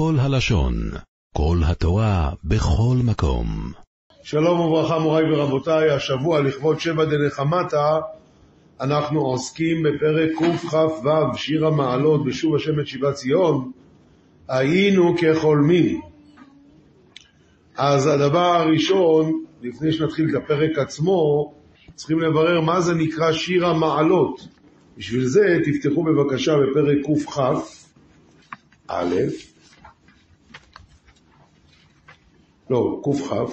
כל הלשון, כל התורה, בכל מקום. שלום וברכה מוריי ורבותיי, השבוע לכבוד שבע דנחמתה אנחנו עוסקים בפרק קכ"ו, שיר המעלות בשוב השם את שיבת ציון, היינו כחולמים. אז הדבר הראשון, לפני שנתחיל את הפרק עצמו, צריכים לברר מה זה נקרא שיר המעלות. בשביל זה תפתחו בבקשה בפרק קכ"א, א', לא, קכ"א,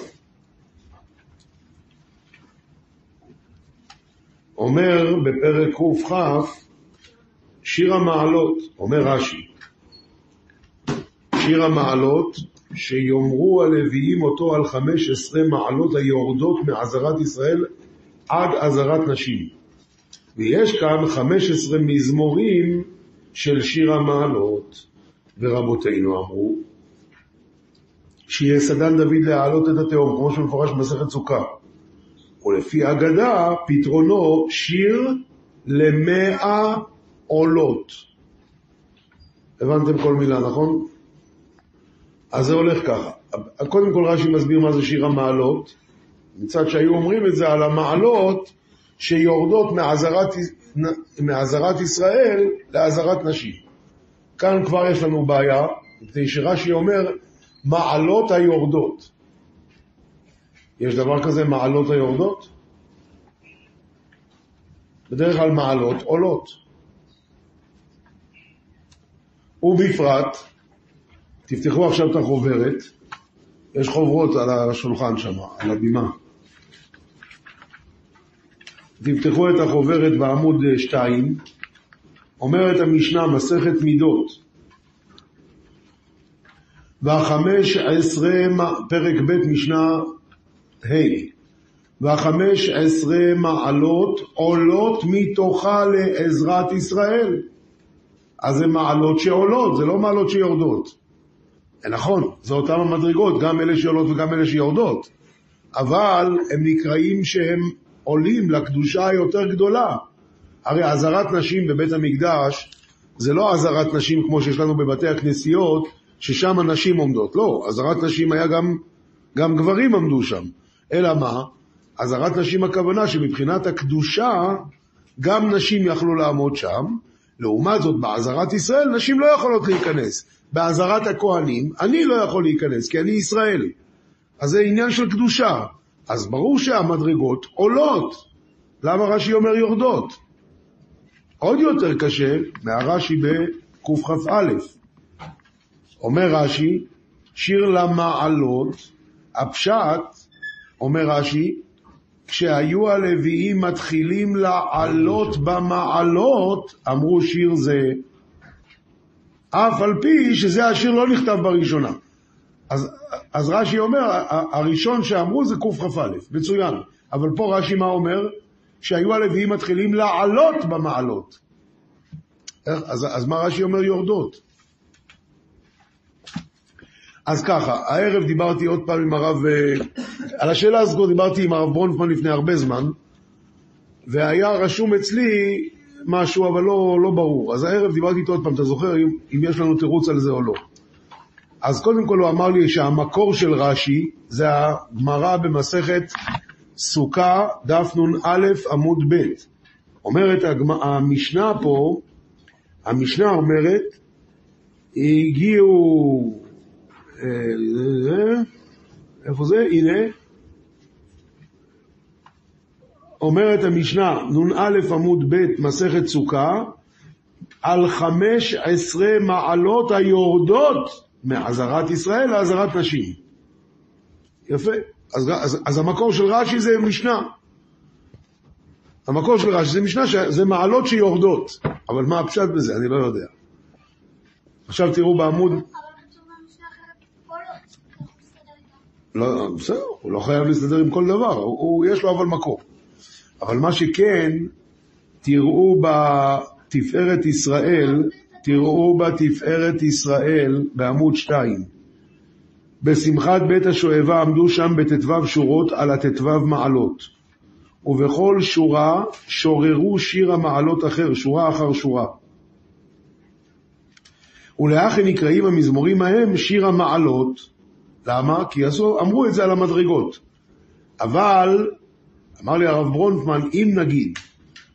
אומר בפרק קכ"א, שיר המעלות, אומר רש"י, שיר המעלות, שיאמרו הלוויים אותו על חמש עשרה מעלות היורדות מעזרת ישראל עד עזרת נשים. ויש כאן חמש עשרה מזמורים של שיר המעלות, ורבותינו אמרו, שיסדן דוד להעלות את התהום, כמו שמפורש במסכת סוכה. ולפי אגדה, פתרונו שיר למאה עולות. הבנתם כל מילה, נכון? אז זה הולך ככה. קודם כל רש"י מסביר מה זה שיר המעלות. מצד שהיו אומרים את זה על המעלות שיורדות מעזרת, מעזרת ישראל לעזרת נשים. כאן כבר יש לנו בעיה, מפני שרש"י אומר מעלות היורדות. יש דבר כזה מעלות היורדות? בדרך כלל מעלות עולות. ובפרט, תפתחו עכשיו את החוברת, יש חוברות על השולחן שם, על הבימה. תפתחו את החוברת בעמוד 2, אומרת המשנה, מסכת מידות, והחמש עשרה, פרק ב' משנה ה' והחמש עשרה מעלות עולות מתוכה לעזרת ישראל. אז זה מעלות שעולות, זה לא מעלות שיורדות. נכון, זה אותן המדרגות, גם אלה שעולות וגם אלה שיורדות. אבל הם נקראים שהם עולים לקדושה היותר גדולה. הרי עזרת נשים בבית המקדש זה לא עזרת נשים כמו שיש לנו בבתי הכנסיות, ששם הנשים עומדות. לא, עזרת נשים היה גם, גם גברים עמדו שם. אלא מה? עזרת נשים הכוונה שמבחינת הקדושה גם נשים יכלו לעמוד שם, לעומת זאת בעזרת ישראל נשים לא יכולות להיכנס. בעזרת הכהנים אני לא יכול להיכנס כי אני ישראל. אז זה עניין של קדושה. אז ברור שהמדרגות עולות. למה רש"י אומר יורדות? עוד יותר קשה מהרש"י בקכ"א. אומר רש"י, שיר למעלות, הפשט אומר רש"י, כשהיו הלוויים מתחילים לעלות במעלות, אמרו שיר זה, אף על פי שזה השיר לא נכתב בראשונה. אז, אז רש"י אומר, הראשון שאמרו זה קכ"א, מצוין. אבל פה רש"י מה אומר? שהיו הלוויים מתחילים לעלות במעלות. אז, אז מה רש"י אומר יורדות? אז ככה, הערב דיברתי עוד פעם עם הרב, אה, על השאלה הזאת דיברתי עם הרב ברונפמן לפני הרבה זמן, והיה רשום אצלי משהו, אבל לא, לא ברור. אז הערב דיברתי איתו עוד פעם, אתה זוכר אם, אם יש לנו תירוץ על זה או לא. אז קודם כל הוא אמר לי שהמקור של רש"י זה הגמרא במסכת סוכה, דף נ"א עמוד ב'. אומרת המשנה פה, המשנה אומרת, הגיעו איפה זה? הנה. אומרת המשנה, נ"א עמוד ב' מסכת סוכה, על חמש עשרה מעלות היורדות מעזרת ישראל לעזרת נשים. יפה. אז, אז, אז המקור של רש"י זה משנה. המקור של רש"י זה משנה, זה מעלות שיורדות. אבל מה הפשט בזה? אני לא יודע. עכשיו תראו בעמוד... לא, בסדר, הוא לא חייב להסתדר עם כל דבר, הוא, הוא, יש לו אבל מקור. אבל מה שכן, תראו בתפארת ישראל, תראו בתפארת ישראל בעמוד 2. בשמחת בית השואבה עמדו שם בט"ו שורות על הט"ו מעלות, ובכל שורה שוררו שיר המעלות אחר, שורה אחר שורה. ולאחי נקראים המזמורים ההם שיר המעלות. למה? כי עשו, אמרו את זה על המדרגות. אבל, אמר לי הרב ברונפמן, אם נגיד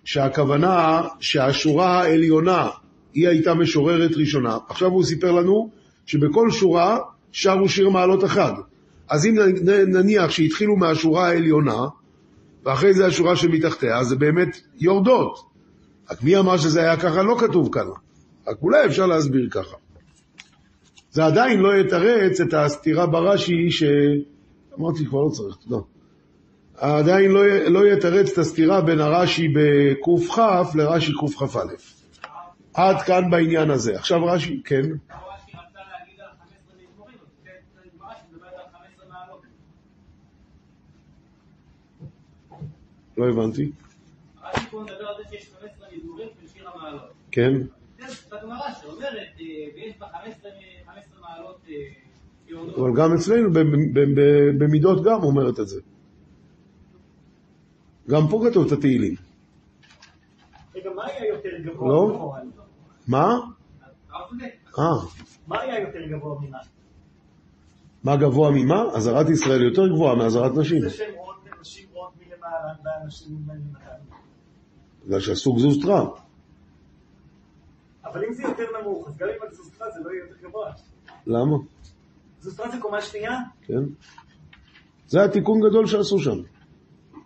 שהכוונה שהשורה העליונה היא הייתה משוררת ראשונה, עכשיו הוא סיפר לנו שבכל שורה שרו שיר מעלות אחד. אז אם נניח שהתחילו מהשורה העליונה, ואחרי זה השורה שמתחתיה, זה באמת יורדות. רק מי אמר שזה היה ככה? לא כתוב כאן. רק אולי אפשר להסביר ככה. זה עדיין לא יתרץ את הסתירה ברש"י ש... אמרתי כבר לא צריך, תודה. עדיין לא, לא יתרץ את הסתירה בין הרש"י בקכ לרש"י קכ"א. עד כאן בעניין הזה. עכשיו רש"י, כן. לא הבנתי. כן. אבל גם אצלנו, במידות גם אומרת את זה. גם פה כתוב את התהילים. רגע, מה היה יותר גבוה? לא? מה? אה. מה היה יותר גבוה ממה? מה גבוה ממה? אזהרת ישראל יותר גבוהה מאזהרת נשים. זה שהם עוד נשים עוד מלמעלה ואנשים מלמעלה. בגלל גזוז טראמפ. אבל אם זה יותר נמוך, אז גם אם הגזוסטרה זה לא יהיה יותר גבוה. למה? גזוסטרה זה קומה שנייה? כן. זה התיקון גדול שעשו שם,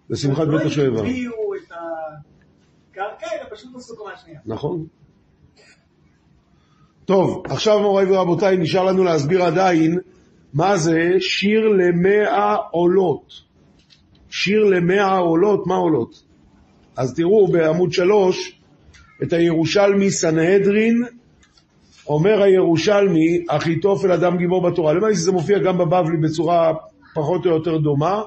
בשמחת בית השואבה. לא הביאו את הקרקע, אלא פשוט עשו קומה שנייה. נכון. טוב, עכשיו מוריי ורבותיי, נשאר לנו להסביר עדיין מה זה שיר למאה עולות. שיר למאה עולות, מה עולות? אז תראו בעמוד שלוש את הירושלמי סנהדרין, אומר הירושלמי, אחיתופל אדם גיבור בתורה. למעשה זה מופיע גם בבבלי בצורה פחות או יותר דומה,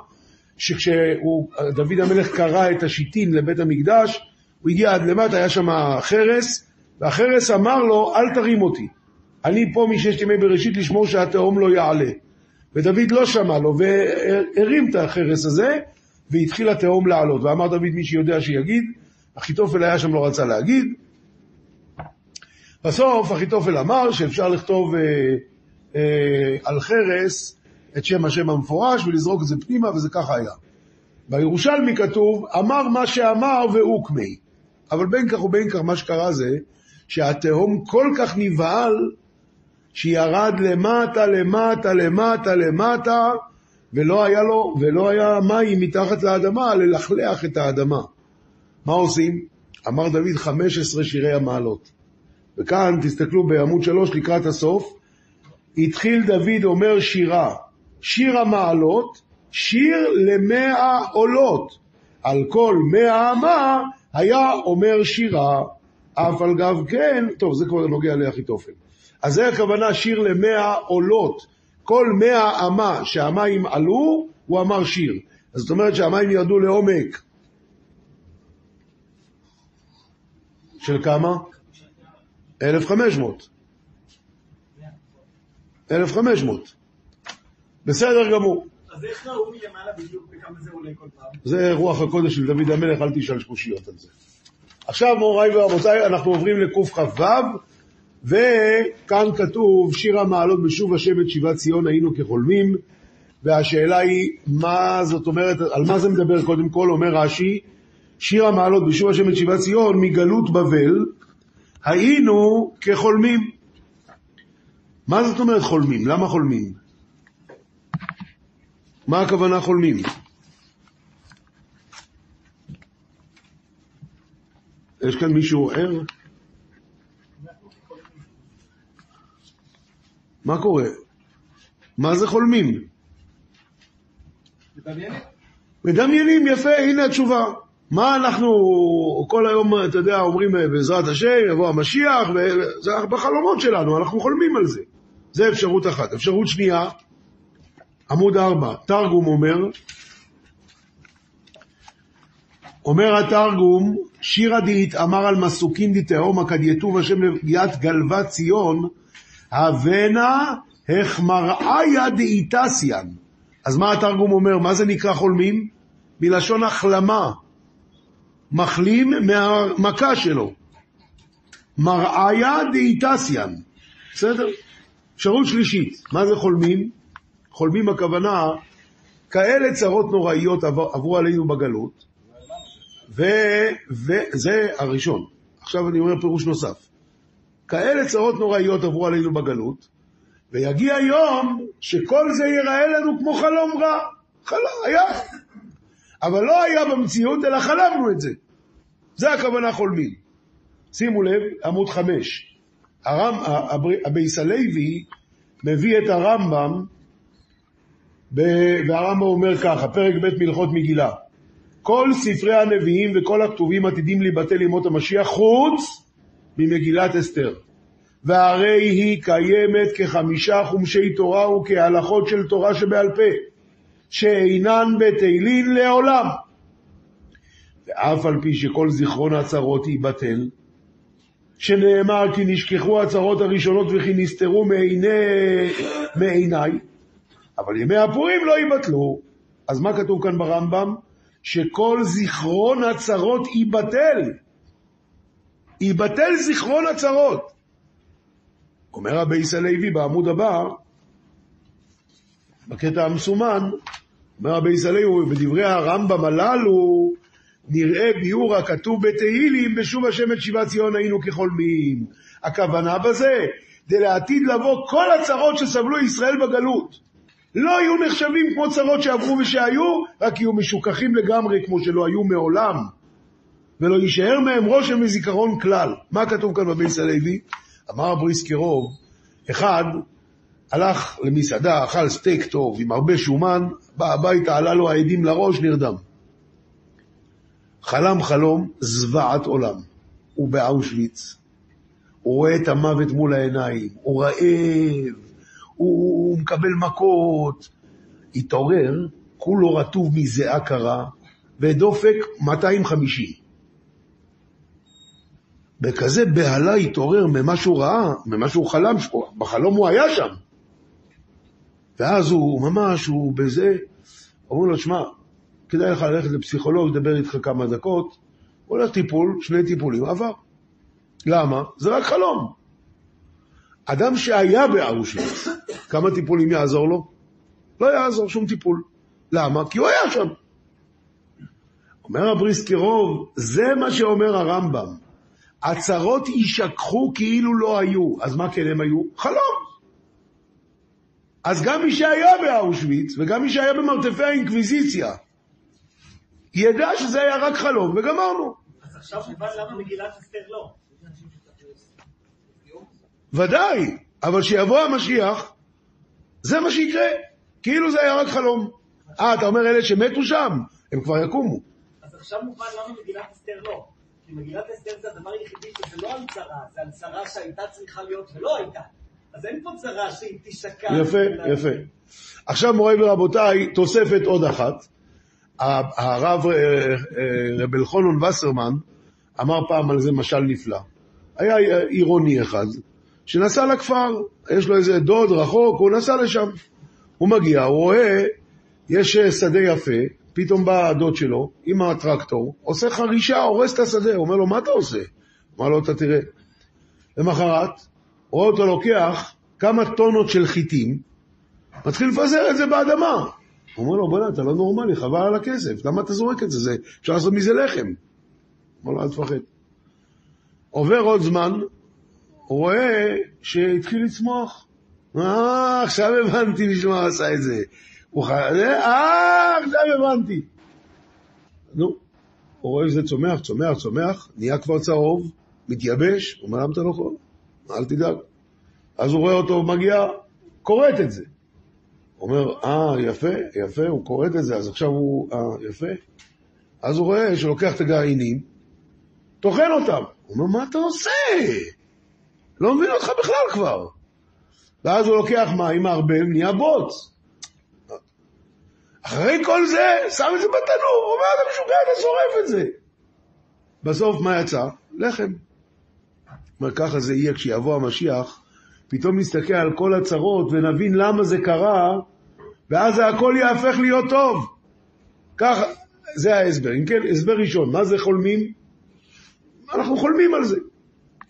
שכשדוד המלך קרא את השיטין לבית המקדש, הוא הגיע עד למטה, היה שם חרס, והחרס אמר לו, אל תרים אותי. אני פה מששת ימי בראשית לשמור שהתהום לא יעלה. ודוד לא שמע לו, והרים את החרס הזה, והתחיל התהום לעלות. ואמר דוד, מי שיודע שיגיד, אחיתופל היה שם, לא רצה להגיד. בסוף אחיתופל אמר שאפשר לכתוב אה, אה, על חרס את שם השם המפורש ולזרוק את זה פנימה, וזה ככה היה. בירושלמי כתוב, אמר מה שאמר ואוקמי. אבל בין כך ובין כך מה שקרה זה שהתהום כל כך נבהל שירד למטה, למטה, למטה, למטה, ולא היה לו, ולא היה מים מתחת לאדמה ללכלח את האדמה. מה עושים? אמר דוד 15 שירי המעלות. וכאן תסתכלו בעמוד 3 לקראת הסוף, התחיל דוד אומר שירה, שיר המעלות, שיר למאה עולות. על כל מאה אמה היה אומר שירה, אף על גב כן, טוב זה כבר נוגע לאחיתופל. אז זה הכוונה שיר למאה עולות. כל מאה אמה שהמים עלו, הוא אמר שיר. אז זאת אומרת שהמים ירדו לעומק של כמה? 1,500. 1,500. בסדר גמור. אז איך ראו מלמעלה בדיוק בכמה זה עולה כל פעם? זה רוח הקודש של דוד המלך, אל תשאל קושיות על זה. עכשיו, מוריי ורבותיי, אנחנו עוברים לקכ"ו, וכאן כתוב, שיר המעלות בשוב השם את שיבת ציון היינו כחולמים, והשאלה היא, מה זאת אומרת, על מה זה מדבר קודם כל, אומר רש"י, שיר המעלות בשוב השם את שיבת ציון מגלות בבל, היינו כחולמים. מה זאת אומרת חולמים? למה חולמים? מה הכוונה חולמים? יש כאן מישהו ער? מה קורה? מה זה חולמים? מדמיינים, יפה, הנה התשובה. מה אנחנו כל היום, אתה יודע, אומרים בעזרת השם, יבוא המשיח, וזה בחלומות שלנו, אנחנו חולמים על זה. זה אפשרות אחת. אפשרות שנייה, עמוד 4, תרגום אומר, אומר התרגום, שירא דהתאמר על מסוקין דתהומה כד יטוב השם לביאת גלבת ציון, הבנה החמראיה דאיתסיאן. אז מה התרגום אומר? מה זה נקרא חולמים? מלשון החלמה. מחלים מהמכה שלו. מראיה דאיתסיאן. בסדר? אפשרות שלישית, מה זה חולמים? חולמים הכוונה, כאלה צרות נוראיות עבר, עברו עלינו בגלות, וזה הראשון. עכשיו אני אומר פירוש נוסף. כאלה צרות נוראיות עברו עלינו בגלות, ויגיע יום שכל זה ייראה לנו כמו חלום רע. חלום, היה. אבל לא היה במציאות, אלא חלמנו את זה. זה הכוונה חולמים. שימו לב, עמוד חמש. הרמ, הבייס הלוי מביא את הרמב"ם, והרמב"ם אומר ככה, פרק ב' מלכות מגילה. כל ספרי הנביאים וכל הכתובים עתידים להיבטל ימות המשיח חוץ ממגילת אסתר. והרי היא קיימת כחמישה חומשי תורה וכהלכות של תורה שבעל פה, שאינן בתהילין לעולם. ואף על פי שכל זיכרון הצרות ייבטל, שנאמר כי נשכחו הצרות הראשונות וכי נסתרו מעיני, מעיניי, אבל ימי הפורים לא ייבטלו. אז מה כתוב כאן ברמב"ם? שכל זיכרון הצרות ייבטל. ייבטל זיכרון הצרות. אומר הבייס הלוי בעמוד הבא, בקטע המסומן, אומר הבייס הלוי, בדברי הרמב"ם הללו, נראה ביאור הכתוב בתהילים, בשוב השם את שיבת ציון היינו כחולמים. הכוונה בזה, דלעתיד לבוא כל הצרות שסבלו ישראל בגלות. לא יהיו נחשבים כמו צרות שעברו ושהיו, רק יהיו משוכחים לגמרי כמו שלא היו מעולם. ולא יישאר מהם רושם וזיכרון כלל. מה כתוב כאן בבייס הלוי? אמר בריסקר רוב, אחד הלך למסעדה, אכל סטייק טוב עם הרבה שומן, בא הביתה, עלה לו העדים לראש, נרדם. חלם חלום זוועת עולם. הוא באושוויץ, הוא רואה את המוות מול העיניים, הוא רעב, הוא מקבל מכות. התעורר, כולו רטוב מזיעה קרה, ודופק 250. בכזה בהלה התעורר ממה שהוא ראה, ממה שהוא חלם, בחלום הוא היה שם. ואז הוא ממש, הוא בזה, אומרים לו, שמע, כדאי לך ללכת לפסיכולוג, לדבר איתך כמה דקות, הוא הולך טיפול, שני טיפולים, עבר. למה? זה רק חלום. אדם שהיה באושוויץ, כמה טיפולים יעזור לו? לא יעזור שום טיפול. למה? כי הוא היה שם. אומר הבריסקרוב, זה מה שאומר הרמב"ם. הצרות יישכחו כאילו לא היו. אז מה כן הם היו? חלום. אז גם מי שהיה באושוויץ, וגם מי שהיה במרתפי האינקוויזיציה, ידע שזה היה רק חלום, וגמרנו. אז עכשיו מובן למה מגילת אסתר לא. ודאי, אבל כשיבוא המשיח, זה מה שיקרה. כאילו זה היה רק חלום. אה, אתה אומר אלה שמתו שם, הם כבר יקומו. אז עכשיו מובן למה מגילת אסתר לא. כי מגילת אסתר זה הדבר היחידי שזה לא על צרה, זה על צרה שהייתה צריכה להיות ולא הייתה. אז אין פה צרה שהיא תשקע. יפה, יפה. עכשיו מוריי ורבותיי, תוספת עוד אחת. הרב אה, אה, רב אלחונון וסרמן אמר פעם על זה משל נפלא. היה עירוני אחד שנסע לכפר, יש לו איזה דוד רחוק, הוא נסע לשם. הוא מגיע, הוא רואה, יש שדה יפה, פתאום בא הדוד שלו עם הטרקטור, עושה חרישה, הורס את השדה, הוא אומר לו, מה אתה עושה? אמר לו, אתה תראה. למחרת, רואה אותו לוקח כמה טונות של חיטים, מתחיל לפזר את זה באדמה. הוא אומר לו, בוא'נה, אתה לא נורמלי, חבל על הכסף, למה אתה זורק את זה? זה אפשר לעשות מזה לחם. אמר לו, אל תפחד. עובר עוד זמן, הוא רואה שהתחיל לצמוח. אה, עכשיו הבנתי בשביל מה עשה את זה. הוא ח... אה, עכשיו הבנתי. נו, הוא רואה שזה צומח, צומח, צומח, נהיה כבר צהוב, מתייבש, הוא אומר, למה אתה לא יכול? אל תדאג. אז הוא רואה אותו מגיע, כורת את זה. אומר, אה, יפה, יפה, הוא כורת את זה, אז עכשיו הוא, אה, יפה. אז הוא רואה שלוקח את הגרעינים, טוחן אותם. הוא אומר, מה אתה עושה? לא מבין אותך בכלל כבר. ואז הוא לוקח מים, מערבב, נהיה בוץ. אחרי כל זה, שם את זה בתנור, הוא אומר, אתה משוגע, אתה שורף את זה. בסוף מה יצא? לחם. אומר, ככה זה יהיה כשיבוא המשיח, פתאום נסתכל על כל הצרות ונבין למה זה קרה, ואז הכל יהפך להיות טוב. ככה, זה ההסבר. אם כן, הסבר ראשון, מה זה חולמים? אנחנו חולמים על זה.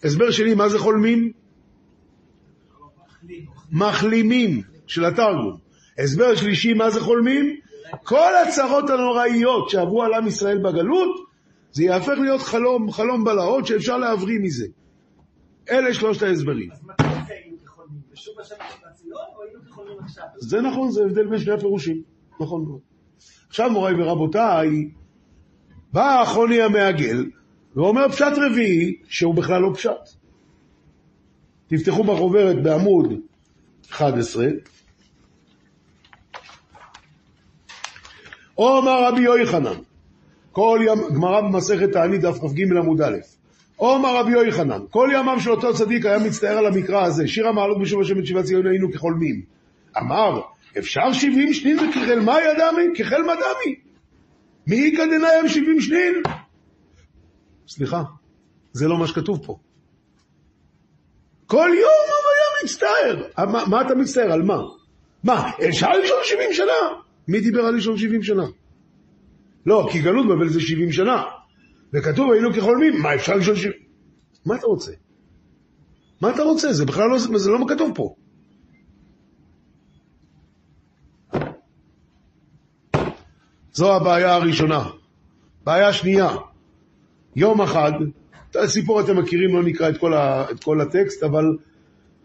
הסבר שני, מה זה חולמים? מחלימים של התרגום. הסבר שלישי, מה זה חולמים? כל הצרות הנוראיות שעברו על עם ישראל בגלות, זה יהפך להיות חלום, חלום בלהות שאפשר להבריא מזה. אלה שלושת ההסברים. אז מתי זה היינו כחולמים? בשוב השם של הציון, או היינו כחולמים עכשיו? זה נכון, זה הבדל בין שני הפירושים. נכון מאוד. עכשיו, מוריי ורבותיי, בא החוני המעגל ואומר פשט רביעי, שהוא בכלל לא פשט. תפתחו בחוברת בעמוד 11. אומר רבי יוחנן, כל ים, גמרא במסכת תענית דף כ"ג עמוד א', אומר רבי יוחנן, כל ימיו של אותו צדיק היה מצטער על המקרא הזה, שיר המעלות בשוב השם את שיבת ציון היינו כחולמים. אמר, אפשר שבעים שנין וכחל מה ידמי? כחל מדמי. מי איכא דנאי שבעים שנין? סליחה, זה לא מה שכתוב פה. כל יום הוא היה מצטער. מה, מה אתה מצטער? על מה? מה, אפשר לשאול 70 שנה? מי דיבר על לשאול 70 שנה? לא, כי גלות בבל זה 70 שנה. וכתוב היינו כחולמים, מה אפשר לשאול 70? מה אתה רוצה? מה אתה רוצה? זה בכלל לא, זה לא כתוב פה. זו הבעיה הראשונה. בעיה שנייה, יום אחד, את הסיפור אתם מכירים, לא נקרא את כל, ה, את כל הטקסט, אבל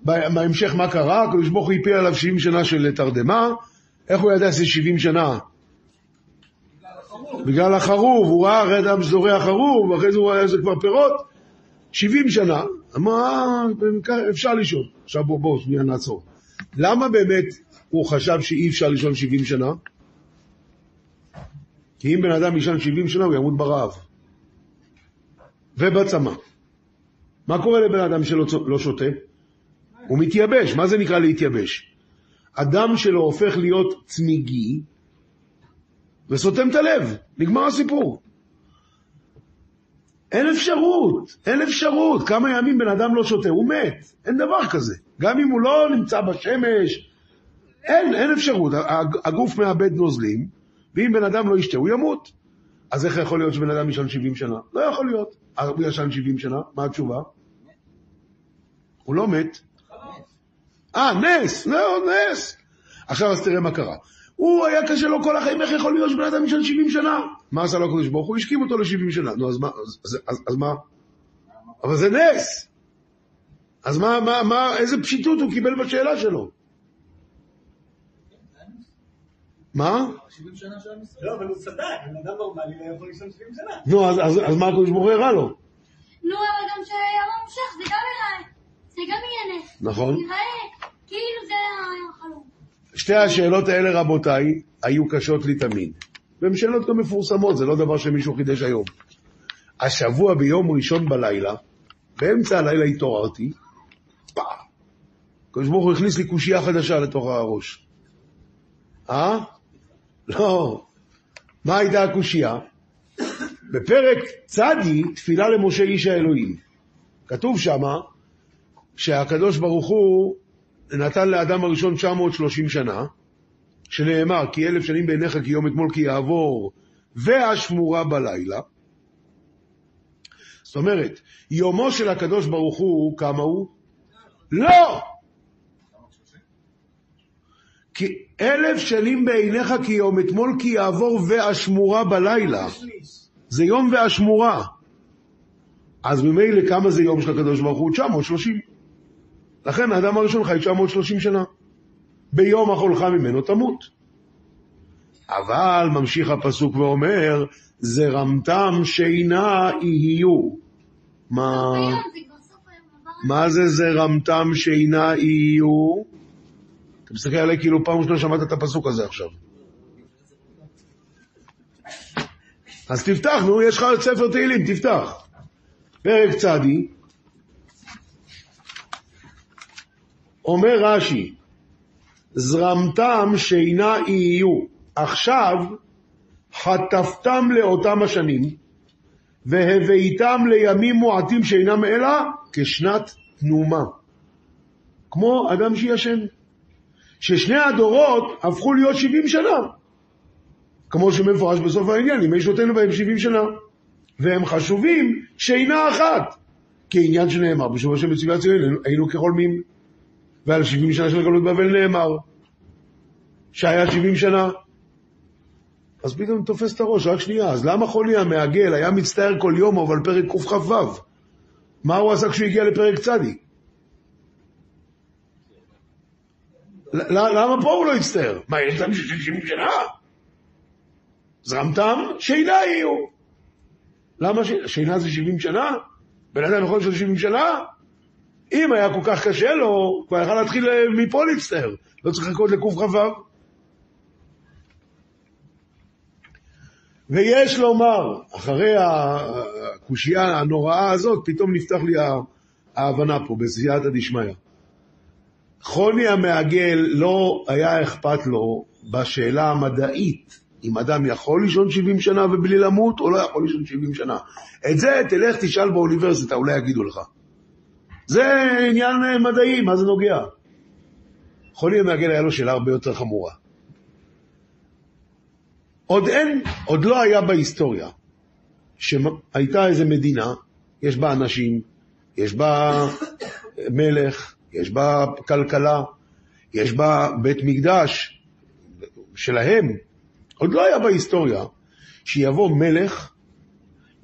בהמשך מה קרה? הקדוש ברוך הוא הפיל עליו 70 שנה של תרדמה, איך הוא ידע שזה 70 שנה? בגלל החרוב, הוא ראה הרי אדם זורע חרוב, ואחרי זה הוא ראה איזה כבר פירות, 70 שנה, אמר, אפשר לשאול. עכשיו בואו, בואו, שנייה נעצור. למה באמת הוא חשב שאי אפשר לישון 70 שנה? כי אם בן אדם יישן 70 שנה, הוא ימות ברעב. ובצמא. מה קורה לבן אדם שלא לא שותה? הוא מתייבש. מה זה נקרא להתייבש? הדם שלו הופך להיות צמיגי וסותם את הלב. נגמר הסיפור. אין אפשרות, אין אפשרות. כמה ימים בן אדם לא שותה, הוא מת. אין דבר כזה. גם אם הוא לא נמצא בשמש, אין, אין אפשרות. הגוף מאבד נוזלים, ואם בן אדם לא ישתה, הוא ימות. אז איך יכול להיות שבן אדם ישן 70 שנה? לא יכול להיות. הוא ישן 70 שנה, מה התשובה? הוא לא מת. אה, נס, לא, נס. עכשיו אז תראה מה קרה. הוא היה קשה לו כל החיים, איך יכול להיות שבן אדם ישן 70 שנה? מה עשה לו הקדוש ברוך הוא? השכים אותו ל-70 שנה. נו, אז מה? אז, אז, אז, מה? אבל זה נס. אז מה, מה, מה, איזה פשיטות הוא קיבל בשאלה שלו? מה? 70 שנה של עם ישראל. לא, אבל הוא צדק, בן אדם נורמלי לא יכול לישון 70 שנה. נו, אז, מה הקדוש ברוך הוא הראה לו? נו, אבל גם שיום המשך, זה גם יראה. זה גם יהיה נס. נכון. יראה כאילו זה החלום. שתי השאלות האלה, רבותיי, היו קשות לי תמיד. והן שאלות גם מפורסמות, זה לא דבר שמישהו חידש היום. השבוע ביום ראשון בלילה, באמצע הלילה התעוררתי, פא! הקדוש ברוך הוא הכניס לי קושייה חדשה לתוך הראש. אה? לא. מה הייתה הקושייה? בפרק צדי, תפילה למשה איש האלוהים. כתוב שמה שהקדוש ברוך הוא נתן לאדם הראשון 930 שנה, שנאמר כי אלף שנים בעיניך כי יום אתמול כי יעבור, והשמורה בלילה. זאת אומרת, יומו של הקדוש ברוך הוא, כמה הוא? לא! כי אלף שנים בעיניך כי יום אתמול כי יעבור והשמורה בלילה. זה יום והשמורה. אז ממילא כמה זה יום של הקדוש ברוך הוא? 930. לכן האדם הראשון חי 930 שנה. ביום אכולך ממנו תמות. אבל ממשיך הפסוק ואומר, זרמתם שינה יהיו. מה, מה זה זרמתם שינה יהיו? אתה מסתכל עליי כאילו פעם ראשונה שמעת את הפסוק הזה עכשיו. אז תפתח, נו, יש לך ספר תהילים, תפתח. פרק צדי, אומר רש"י, זרמתם שינה יהיו. עכשיו חטפתם לאותם השנים, והבאתם לימים מועטים שאינם אלא כשנת תנומה. כמו אדם שישן. ששני הדורות הפכו להיות 70 שנה. כמו שמפורש בסוף העניין, אם יש נותן בהם 70 שנה. והם חשובים שינה אחת. כעניין שנאמר, בשבוע של מציבי הציון היינו כחולמים. ועל 70 שנה של גלות בבל נאמר שהיה 70 שנה. אז פתאום תופס את הראש, רק שנייה, אז למה חולי המעגל היה מצטער כל יום, אבל פרק קכ"ו? מה הוא עשה כשהוא הגיע לפרק צדי? למה פה הוא לא הצטער? מה, יש להם 60 שנה? זרמתם, שינה יהיו. למה ש... שינה זה 70 שנה? בן אדם יכול להיות 70 שנה? אם היה כל כך קשה לו, כבר יכל להתחיל אה, מפה להצטער. לא צריך לחכות לקכ"ו. ויש לומר, אחרי הקושייה הנוראה הזאת, פתאום נפתח לי ההבנה פה, בסייעתא דשמיא. חוני המעגל לא היה אכפת לו בשאלה המדעית, אם אדם יכול לישון 70 שנה ובלי למות, או לא יכול לישון 70 שנה. את זה תלך תשאל באוניברסיטה, אולי יגידו לך. זה עניין מדעי, מה זה נוגע? חוני המעגל היה לו שאלה הרבה יותר חמורה. עוד אין, עוד לא היה בהיסטוריה שהייתה איזו מדינה, יש בה אנשים, יש בה מלך, יש בה כלכלה, יש בה בית מקדש שלהם. עוד לא היה בהיסטוריה שיבוא מלך,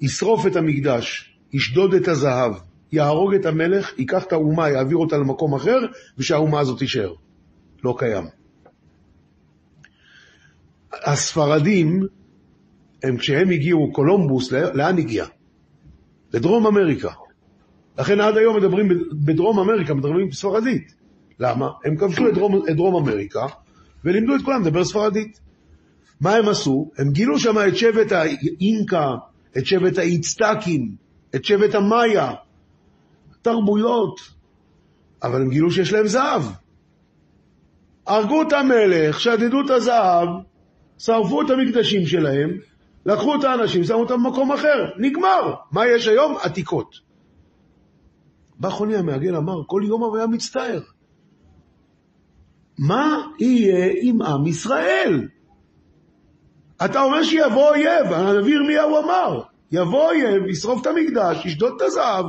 ישרוף את המקדש, ישדוד את הזהב, יהרוג את המלך, ייקח את האומה, יעביר אותה למקום אחר, ושהאומה הזאת תישאר. לא קיים. הספרדים, הם כשהם הגיעו, קולומבוס, לאן הגיע? לדרום אמריקה. לכן עד היום מדברים בדרום אמריקה, מדברים ספרדית. למה? הם כבשו את דרום, את דרום אמריקה ולימדו את כולם לדבר ספרדית. מה הם עשו? הם גילו שם את שבט האינקה, את שבט האיצטקים, את שבט המאיה, תרבויות, אבל הם גילו שיש להם זהב. הרגו את המלך, שדדו את הזהב, שרפו את המקדשים שלהם, לקחו את האנשים, שמו אותם במקום אחר, נגמר. מה יש היום? עתיקות. בא חוני המעגל אמר, כל יום היה מצטער. מה יהיה עם עם ישראל? אתה אומר שיבוא אויב, הנביא ירמיהו אמר, יבוא אויב, ישרוף את המקדש, ישדוד את הזהב,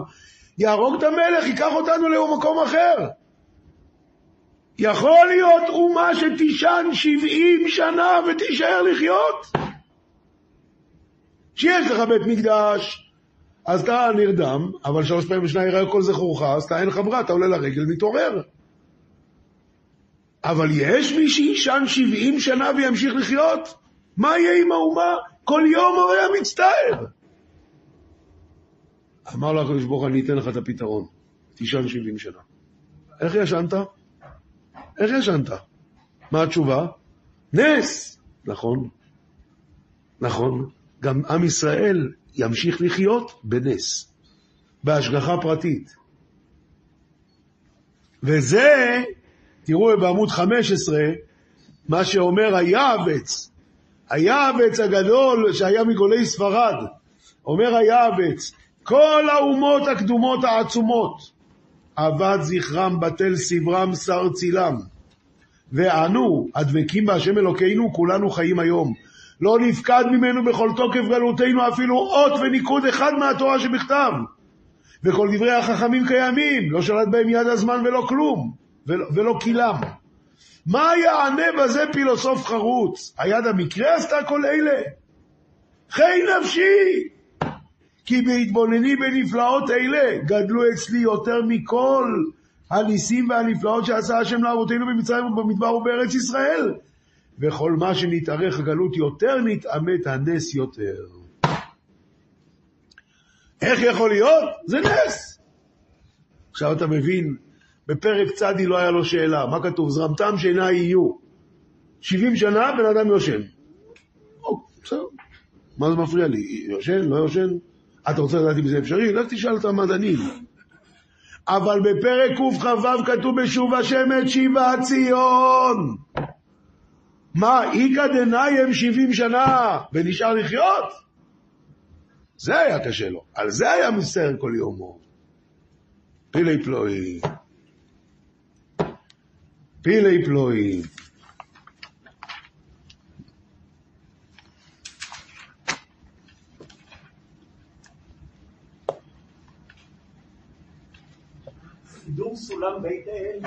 יהרוג את המלך, ייקח אותנו למקום אחר. יכול להיות אומה שתישן שבעים שנה ותישאר לחיות? שיש לך בית מקדש, אז אתה נרדם, אבל שלוש פעמים בשנה יראה כל זכורך, אז אתה אין לך ברירה, אתה עולה לרגל, מתעורר. אבל יש מי שישן שבעים שנה וימשיך לחיות? מה יהיה עם האומה? כל יום הוא היה מצטער. אמר לו הקדוש ברוך אני אתן לך את הפתרון, תישן שבעים שנה. איך ישנת? איך ישנת? מה התשובה? נס! נכון, נכון. גם עם ישראל ימשיך לחיות בנס, בהשגחה פרטית. וזה, תראו בעמוד 15, מה שאומר היעבץ, היעבץ הגדול שהיה מגולי ספרד, אומר היעבץ, כל האומות הקדומות העצומות, אבד זכרם, בטל סברם, שר צילם. ואנו, הדבקים בהשם אלוקינו, כולנו חיים היום. לא נפקד ממנו בכל תוקף גלותנו אפילו אות וניקוד אחד מהתורה שבכתב. וכל דברי החכמים קיימים, לא שלט בהם יד הזמן ולא כלום, ולא, ולא קילם. מה יענה בזה פילוסוף חרוץ? היד המקרה עשתה כל אלה? חי נפשי! כי בהתבונני בנפלאות אלה גדלו אצלי יותר מכל הניסים והנפלאות שעשה השם לאבותינו במצרים ובמדבר ובארץ ישראל. וכל מה שנתארך הגלות יותר, נתעמת הנס יותר. איך יכול להיות? זה נס. עכשיו אתה מבין, בפרק צדי לא היה לו שאלה, מה כתוב? זרמתם שינה יהיו. 70 שנה בן אדם יושן. או, בסדר, מה זה מפריע לי? יושן, לא יושן? אתה רוצה לדעת אם זה אפשרי? לך תשאל את המדענים. אבל בפרק קכ"ו כתוב בשוב השם את שיבת ציון. מה, איכא דנאי שבעים שנה ונשאר לחיות? זה היה קשה לו, על זה היה מצטער כל יומו. פילי פלואי. פילי פלואי. סידור סולם בית אל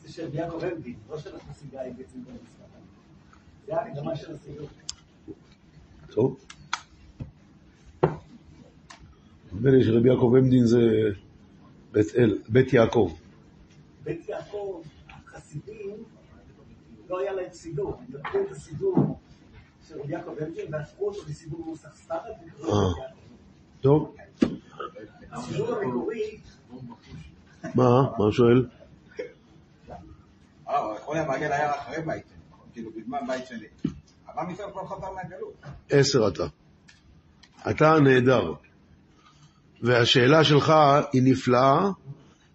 זה של יעקב אמדין, לא של החסידאי בעצם במשפט. זה ההקדמה של הסידור. טוב. נדמה לי שרבי יעקב עמדין זה בית אל, בית יעקב. בית יעקב, החסידים, לא היה להם סידור, הם לקחו את הסידור של רבי יעקב אמדין והפכו אותו לסידור נוסח סטארט אה. טוב, הסידור המקורי, מה? מה הוא שואל? אה, נכון? כאילו. עשר אתה. אתה נהדר. והשאלה שלך היא נפלאה,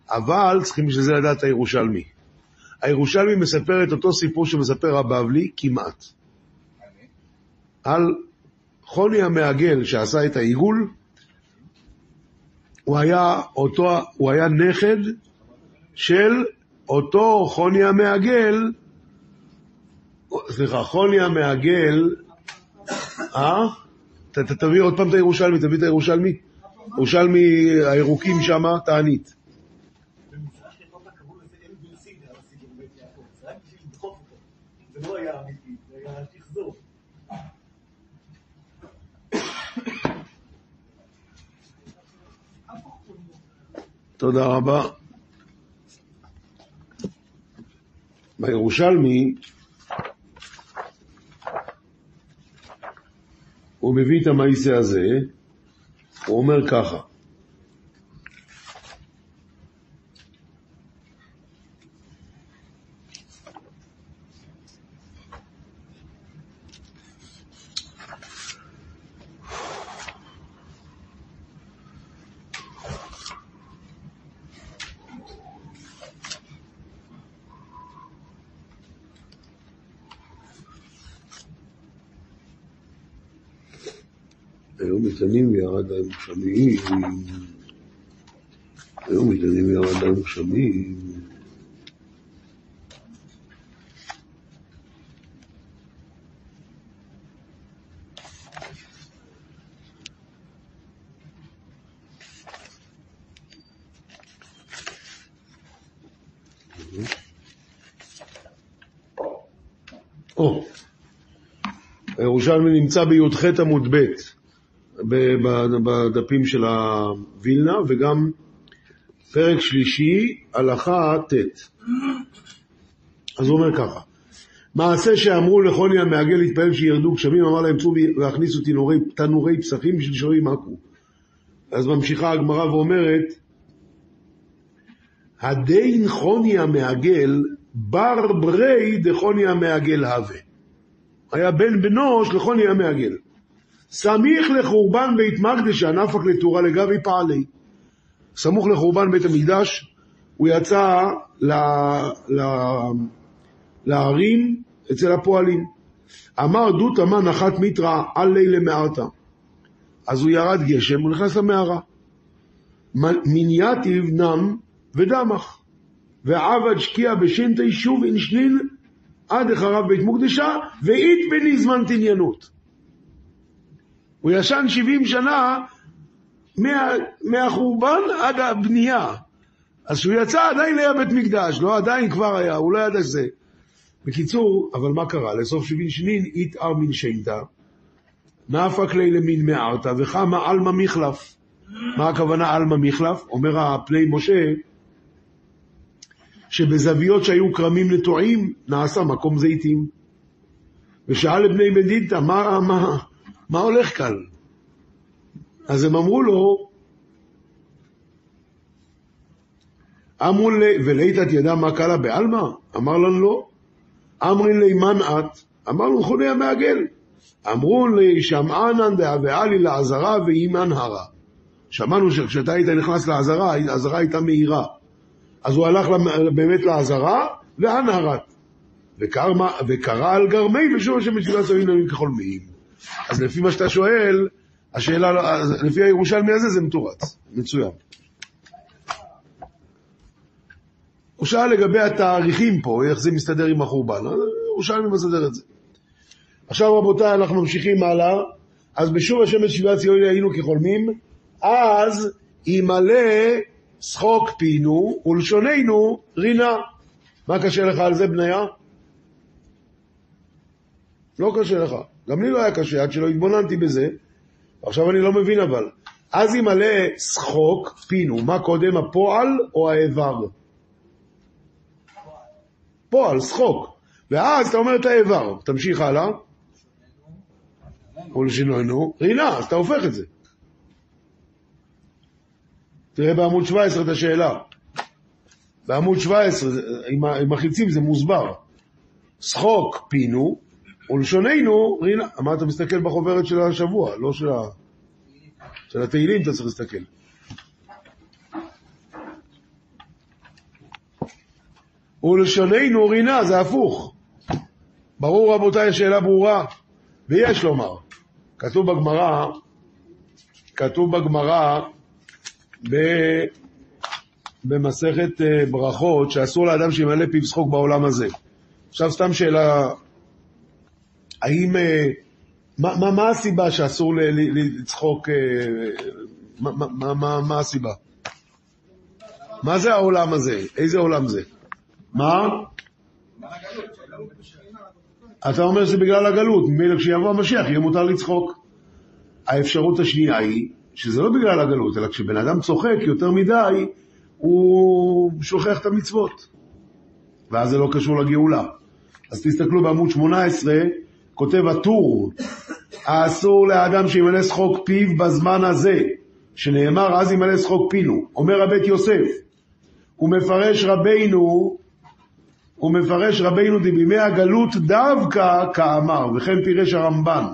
אבל צריכים בשביל זה לדעת הירושלמי. הירושלמי מספר את אותו סיפור שמספר הבבלי כמעט. על חוני המעגל שעשה את העיגול, הוא היה, אותו, הוא היה נכד של אותו חוני המעגל, סליחה, חוני המעגל, אה? ת- ת- תביא עוד פעם את הירושלמי, תביא את הירושלמי. ירושלמי הירוקים שם, תענית. במזרח אירופה קראו לזה MBC, זה היה הסידור בית יעקב, זה רק בשביל לדחוף אותו. זה לא היה אמיתי, זה היה שחזור. תודה רבה. בירושלמי הוא מביא את המעשה הזה, הוא אומר ככה: היום מתענים וירד להם גשמים, היום מתענים וירד להם גשמים. או, הירושלמי נמצא בי"ח עמוד ב'. בדפים של הווילנה, וגם פרק שלישי, הלכה ט'. אז הוא אומר ככה: מעשה שאמרו לחוני המעגל להתפלל שירדו גשמים, אמר להם צאו והכניסו תנורי, תנורי פסחים בשביל שלא יימקו. אז ממשיכה הגמרא ואומרת, הדין חוני המעגל בר ברי דחוני המעגל הווה. היה בן בנו של חוני המעגל. סמיך לחורבן בית מקדשא נפק לתורה לגבי פעלי. סמוך לחורבן בית המקדש, הוא יצא ל... ל... להרים אצל הפועלים. אמר דות אמה נחת מיתרא על לילה מערתא. אז הוא ירד גשם, הוא נכנס למערה. מנייתיב נם ודמך. ועבד שקיע בשינתי שוב אינשנין עד החרב בית מוקדשה, ואית בני זמן תניינות. הוא ישן 70 שנה מה, מהחורבן עד הבנייה. אז כשהוא יצא עדיין היה בית מקדש, לא עדיין כבר היה, הוא לא ידע שזה. בקיצור, אבל מה קרה? לסוף 70 שנין איתאר מן שיינתא, נפק לי למין מערתא וחמה עלמא מחלף. מה הכוונה עלמא מחלף? אומר הפני משה, שבזוויות שהיו כרמים נטועים, נעשה מקום זיתים. ושאל לבני מדידתא, מה, מה, מה הולך כאן? אז הם אמרו לו, אמרו לי, וליתת ידע מה קלה בעלמא? אמר לנו לא. אמרין לי מן את? אמרנו חוני המעגל. אמרו לי שמענן דהווה לי לעזרה ואימן הרה. שמענו שכשאתה היית נכנס לעזרה, העזרה הייתה מהירה. אז הוא הלך באמת לעזרה והנהרת. וקרא, על גרמי השם בתפילת סביבים נמים כחולמיים. אז לפי מה שאתה שואל, השאלה, לפי הירושלמי הזה זה מתורץ, מצוין. הוא שאל לגבי התאריכים פה, איך זה מסתדר עם החורבן, ירושלמי מסדר את זה. עכשיו רבותיי, אנחנו ממשיכים הלאה, אז בשוב השם בשיבת ציון היינו כחולמים, אז ימלא שחוק פינו ולשוננו רינה. מה קשה לך על זה, בניה? לא קשה לך. גם לי לא היה קשה, עד שלא התבוננתי בזה. עכשיו אני לא מבין אבל. אז ימלא שחוק, פינו, מה קודם, הפועל או האיבר? פועל, שחוק. ואז אתה אומר את האיבר. תמשיך הלאה. ולשינונו, רינה, אז אתה הופך את זה. תראה בעמוד 17 את השאלה. בעמוד 17, זה- עם ה- עם החיצים זה מוסבר. שחוק פינו, ולשוננו רינה. מה אתה מסתכל בחוברת של השבוע, לא של ה... של התהילים אתה צריך להסתכל. ולשוננו רינה, זה הפוך. ברור רבותיי, השאלה ברורה, ויש לומר. כתוב בגמרא, כתוב בגמרא ב... במסכת אה, ברכות, שאסור לאדם שימלא פיו שחוק בעולם הזה. עכשיו סתם שאלה, האם, אה, מה, מה, מה הסיבה שאסור לצחוק, אה, מה, מה, מה, מה הסיבה? מה זה העולם הזה? איזה עולם זה? מה? אתה אומר שזה בגלל הגלות, ממילא כשיבוא המשיח יהיה מותר לצחוק. האפשרות השנייה היא שזה לא בגלל הגלות, אלא כשבן אדם צוחק יותר מדי, הוא שוכח את המצוות. ואז זה לא קשור לגאולה. אז תסתכלו בעמוד 18, כותב הטור, האסור לאדם שימלא שחוק פיו בזמן הזה, שנאמר אז ימלא שחוק פינו. אומר הבית יוסף, הוא מפרש רבינו, הוא מפרש רבינו דבימי הגלות דווקא כאמר, וכן פירש הרמב"ן.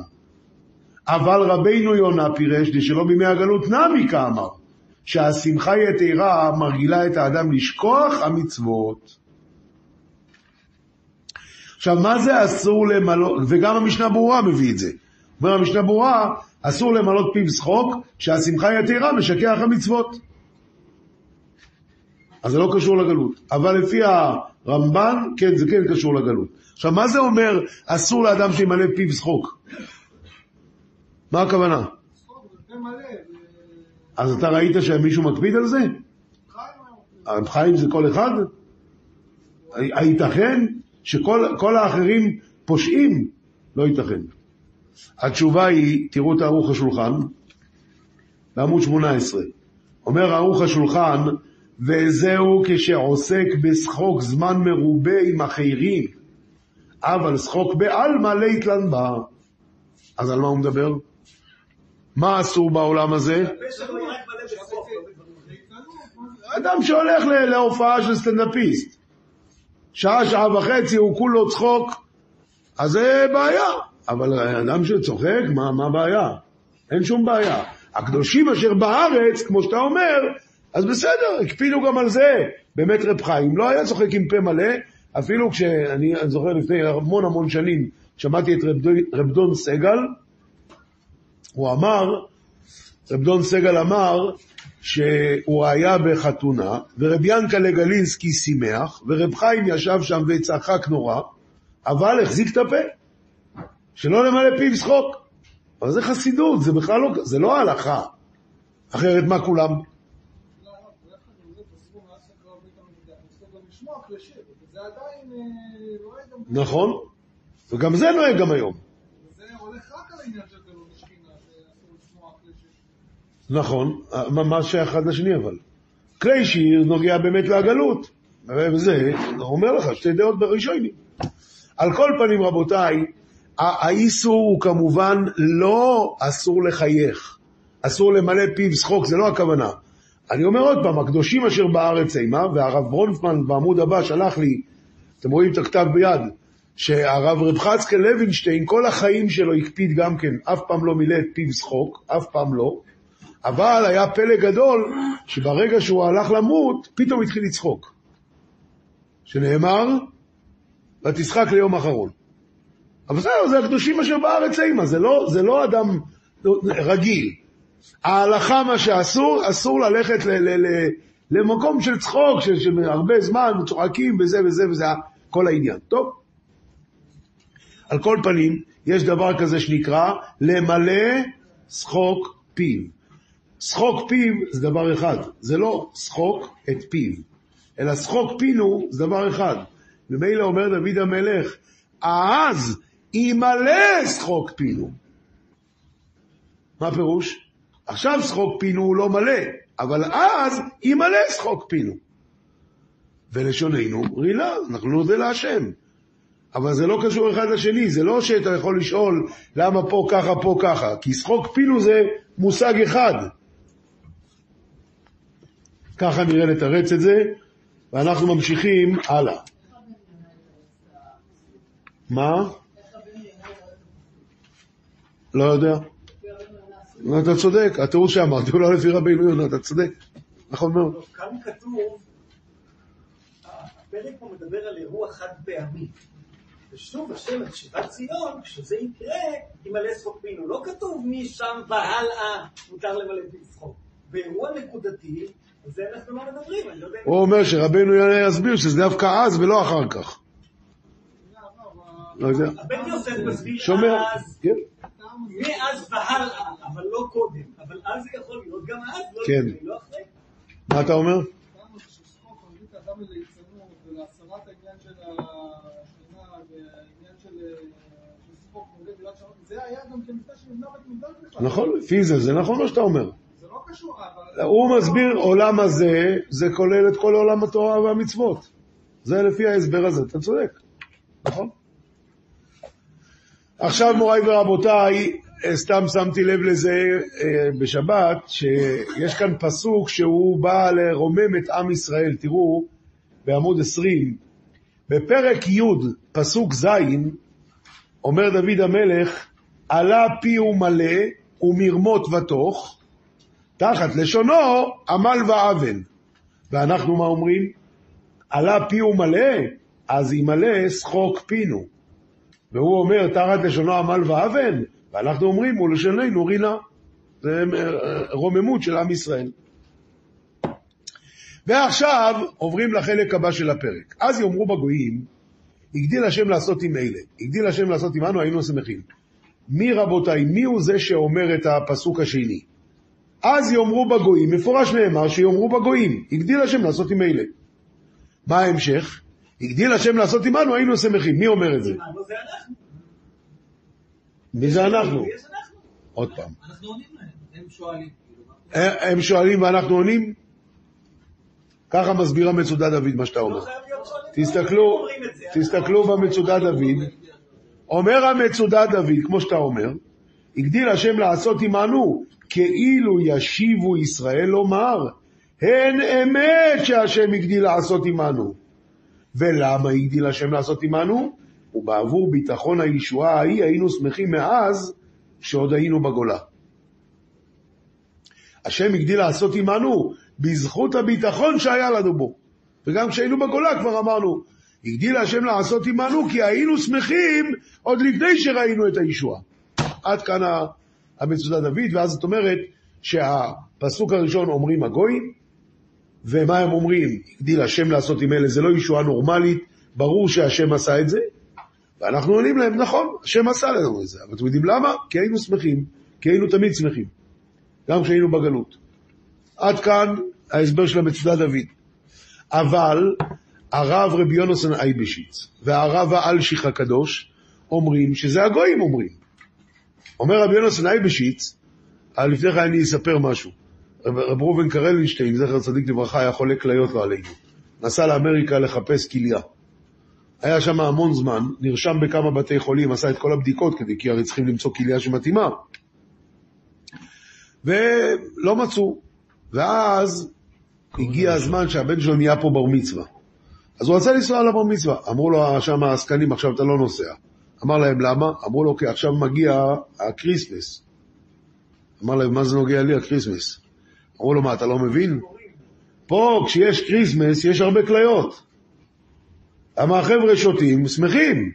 אבל רבינו יונה פירש דשלא בימי הגלות נמי כאמר, שהשמחה יתרה מרגילה את האדם לשכוח המצוות. עכשיו, מה זה אסור למלא, וגם המשנה ברורה מביא את זה. אומר המשנה ברורה, אסור למלות פיו שחוק, שהשמחה יתרה משכח המצוות. אז זה לא קשור לגלות. אבל לפי הרמב"ן, כן, זה כן קשור לגלות. עכשיו, מה זה אומר אסור לאדם שימלא פיו שחוק? מה הכוונה? אז אתה ראית שמישהו מקפיד על זה? חיים זה כל אחד? הייתכן שכל כל האחרים פושעים? לא ייתכן. התשובה היא, תראו את ערוך השולחן, בעמוד 18. אומר ערוך השולחן, וזהו כשעוסק בשחוק זמן מרובה עם אחרים, אבל שחוק בעלמא ליתלן בה. אז על מה הוא מדבר? מה אסור בעולם הזה? אדם שהולך להופעה של סטנדאפיסט, שעה, שעה וחצי, הוא כולו צחוק, אז זה בעיה. אבל אדם שצוחק, מה, הבעיה? אין שום בעיה. הקדושים אשר בארץ, כמו שאתה אומר, אז בסדר, הקפידו גם על זה. באמת רב חיים לא היה צוחק עם פה מלא, אפילו כשאני אני זוכר לפני המון המון שנים, שמעתי את רב, רב דון סגל, הוא אמר, רב דון סגל אמר שהוא היה בחתונה, ורב ינקלה גלינסקי שימח, ורב חיים ישב שם וצחק נורא, אבל החזיק את הפה, שלא למלא פיו שחוק. אבל זה חסידות, זה בכלל לא, זה לא הלכה. אחרת מה כולם? אה, נכון? וגם זה נוהג גם היום. זה הולך רק על העניין של גלות השכינה, שאסור לשמוע קלשת. נכון, מה שייך אחד לשני אבל? כלי שיר נוגע באמת לגלות, וזה אומר לך שתי דעות בראשונים. על כל פנים רבותיי, האיסור הוא כמובן לא אסור לחייך, אסור למלא פיו שחוק, זה לא הכוונה. אני אומר עוד פעם, הקדושים אשר בארץ אימה, והרב ברונפמן בעמוד הבא שלח לי, אתם רואים את הכתב ביד, שהרב רב חצקל לוינשטיין כל החיים שלו הקפיד גם כן, אף פעם לא מילא את פיו שחוק, אף פעם לא, אבל היה פלא גדול שברגע שהוא הלך למות, פתאום התחיל לצחוק. שנאמר, ותשחק ליום אחרון. אבל זהו, זה הקדושים אשר בארץ אימה, זה לא, זה לא אדם רגיל. ההלכה, מה שאסור, אסור ללכת ל, ל, ל, למקום של צחוק, של, של הרבה זמן, צוחקים וזה וזה וזה, כל העניין. טוב. על כל פנים, יש דבר כזה שנקרא למלא שחוק פיו. שחוק פיו זה דבר אחד, זה לא שחוק את פיו, אלא שחוק פינו זה דבר אחד. ממילא אומר דוד המלך, אז ימלא שחוק פינו. מה הפירוש? עכשיו שחוק פינו הוא לא מלא, אבל אז ימלא שחוק פינו. ולשוננו רילה, אנחנו נודה להשם. אבל זה לא קשור אחד לשני, זה לא שאתה יכול לשאול למה פה ככה, פה ככה, כי שחוק פינו זה מושג אחד. ככה נראה לתרץ את זה, ואנחנו ממשיכים הלאה. מה? לא יודע. אתה צודק, התירוץ שאמרתי הוא לא לפי רבינו יונה, אתה צודק. נכון מאוד. כאן כתוב, הפרק פה מדבר על אירוע חד פעמי. ושוב השם את שיבת ציון, כשזה יקרה, ימלא שחוק פינו. לא כתוב משם והלאה מותר למלא שחוק. באירוע נקודתי, לא. הוא אומר שרבנו יונה יסביר שזה דווקא אז ולא אחר כך. לא יודע. הבן יוסף מסביר שומע, אז, כן, מאז והלאה, אבל לא קודם. אבל אז זה יכול להיות גם אז, לא כן. לא אחרי. מה אתה אומר? בכלל. נכון, לפי זה, זה נכון מה שאתה אומר. לא. הוא מסביר עולם הזה, זה כולל את כל עולם התורה והמצוות. זה לפי ההסבר הזה, אתה צודק, נכון? עכשיו מוריי ורבותיי, אה, סתם שמתי לב לזה אה, בשבת, שיש כאן פסוק שהוא בא לרומם את עם ישראל. תראו, בעמוד 20, בפרק י', פסוק ז', אומר דוד המלך, עלה פי ומלא ומרמות ותוך, תחת לשונו עמל ועוול. ואנחנו מה אומרים? עלה פי ומלא, אז ימלא שחוק פינו. והוא אומר, תחת לשונו עמל ועוול, ואנחנו אומרים, ולשוננו רינה. זה אה, רוממות של עם ישראל. ועכשיו עוברים לחלק הבא של הפרק. אז יאמרו בגויים, הגדיל השם לעשות עם אלה, הגדיל השם לעשות עמנו, היינו שמחים. מי רבותיי, מי הוא זה שאומר את הפסוק השני? אז יאמרו בגויים, מפורש נאמר שיאמרו בגויים, הגדיל השם לעשות עם אלה. מה ההמשך? הגדיל השם לעשות עמנו, היינו שמחים. מי אומר את זה? לא. מי זה אנחנו? עוד פעם. אנחנו עונים להם, הם שואלים. כאילו, הם שואלים ואנחנו עונים? ככה מסביר המצודה דוד מה שאתה אומר. לא שואלים. תסתכלו. תסתכלו במצודה דוד. אומר המצודה דוד, כמו שאתה אומר, הגדיל השם לעשות עמנו, כאילו ישיבו ישראל לומר, הן אמת שהשם הגדיל לעשות עמנו. ולמה הגדיל השם לעשות עמנו? ובעבור ביטחון הישועה ההיא היינו שמחים מאז שעוד היינו בגולה. השם הגדיל לעשות עמנו בזכות הביטחון שהיה לנו בו. וגם כשהיינו בגולה כבר אמרנו, הגדיל השם לעשות עמנו כי היינו שמחים עוד לפני שראינו את הישועה. עד כאן ה- המצודה דוד, ואז זאת אומרת שהפסוק הראשון אומרים הגויים, ומה הם אומרים? הגדיל השם לעשות עם אלה, זה לא ישועה נורמלית, ברור שהשם עשה את זה, ואנחנו עונים להם, נכון, השם עשה לנו את זה, אבל אתם יודעים למה? כי היינו שמחים, כי היינו תמיד שמחים, גם כשהיינו בגלות. עד כאן ההסבר של המצודה דוד. אבל הרב רבי יונוסן אייבשיץ והרב האלשיך הקדוש אומרים שזה הגויים אומרים. אומר רבי יונוסן אייבשיץ, אבל לפני כן אני אספר משהו. רב, רב ראובן קרלינשטיין, זכר צדיק לברכה, היה חולה כליות לא עלינו. נסע לאמריקה לחפש כליה. היה שם המון זמן, נרשם בכמה בתי חולים, עשה את כל הבדיקות כדי, כי הרי צריכים למצוא כליה שמתאימה. ולא מצאו. ואז הגיע הזמן שהבן שלו נהיה בר מצווה. אז הוא רצה לנסוע לבר מצווה. אמרו לו שם העסקנים, עכשיו אתה לא נוסע. אמר להם, למה? אמרו לו, כי עכשיו מגיע הקריסמס. אמר להם, מה זה נוגע לי הקריסמס? אמרו לו, מה, אתה לא מבין? פה, כשיש קריסמס, יש הרבה כליות. למה החבר'ה שותים, שמחים.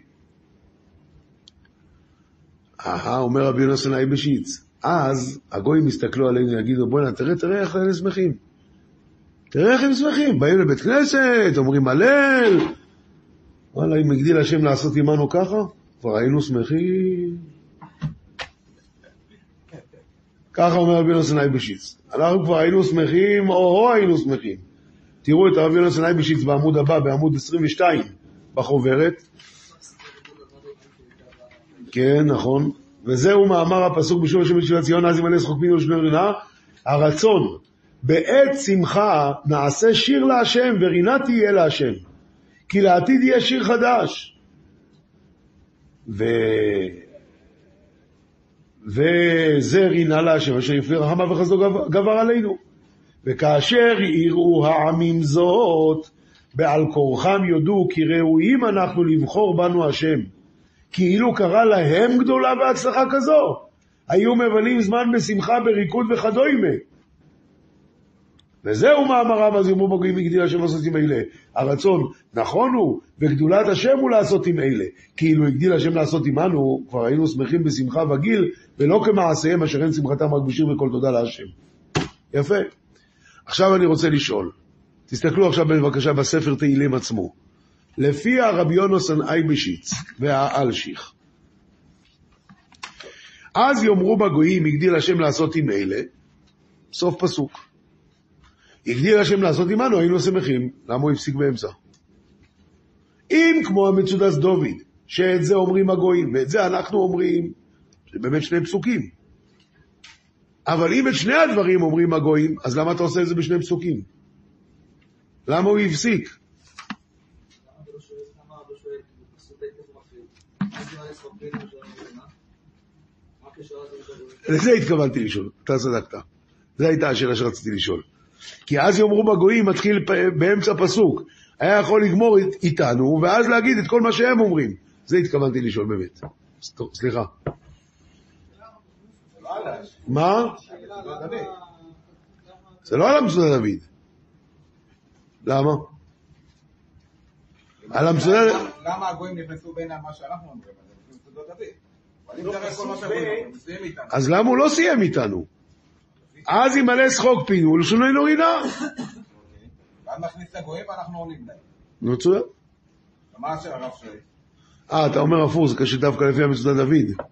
אהה, אומר רבי יונתן אייבשיץ, אז הגויים יסתכלו עלינו ויגידו, בוא'נה, תראה, תראה איך הם שמחים. תראה איך הם שמחים, באים לבית כנסת, אומרים הלל. וואלה, אם הגדיל השם לעשות עמנו ככה, כבר היינו שמחים. ככה אומר רבי יונתן אייבשיץ. אנחנו כבר היינו שמחים, או-הו היינו שמחים. תראו את הרב יונתן אייבשיץ בעמוד הבא, בעמוד 22, בחוברת. כן, נכון. וזהו מאמר הפסוק בשוב השם בשיבת ציון, אז ימלא שחוק מינו ושמי רינה. הרצון, בעת שמחה נעשה שיר להשם ורינה תהיה להשם. כי לעתיד יהיה שיר חדש. ו... וזה רינה להשם אשר יפלי רחמה וחסדו גב- גבר עלינו. וכאשר יראו העמים זאת, בעל כורחם יודו כי ראויים אנחנו לבחור בנו השם. כאילו קרה להם גדולה והצלחה כזו. היו מבלים זמן בשמחה, בריקוד וכדומה. וזהו מאמרם אז יאמרו בגויים הגדיל השם לעשות עם אלה. הרצון נכון הוא, וגדולת השם הוא לעשות עם אלה. כאילו הגדיל השם לעשות עמנו, כבר היינו שמחים בשמחה וגיל, ולא כמעשיהם אשר אין שמחתם רק בשיר וכל תודה להשם. יפה. עכשיו אני רוצה לשאול, תסתכלו עכשיו בבקשה בספר תהילים עצמו. לפי הרבי יונוסן אייבשיץ והאלשיך, אז יאמרו בגויים הגדיל השם לעשות עם אלה, סוף פסוק. הגדיל השם לעשות עמנו, היינו שמחים. למה הוא הפסיק באמצע? אם כמו המצודס דוד, שאת זה אומרים הגויים, ואת זה אנחנו אומרים, זה באמת שני פסוקים. אבל אם את שני הדברים אומרים הגויים, אז למה אתה עושה את זה בשני פסוקים? למה הוא הפסיק? לזה התכוונתי לשאול, אתה צדקת. זו הייתה השאלה שרציתי לשאול. כי אז יאמרו בגויים, מתחיל באמצע פסוק. היה יכול לגמור אית- איתנו, ואז להגיד את כל מה שהם אומרים. זה התכוונתי לשאול באמת. סליחה. מה? זה לא על המצודת דוד. למה? על המצודת... למה- הגויים נכנסו בין מה שאנחנו אומרים? אז למה הוא לא סיים איתנו? אז ימלא שחוק פינול, שוננו רינה. ואז נכניס את הגויים ואנחנו עונים להם. מצוין. ומה שהרב שואל? אה, אתה אומר הפוך, זה קשה דווקא לפי המצודת דוד.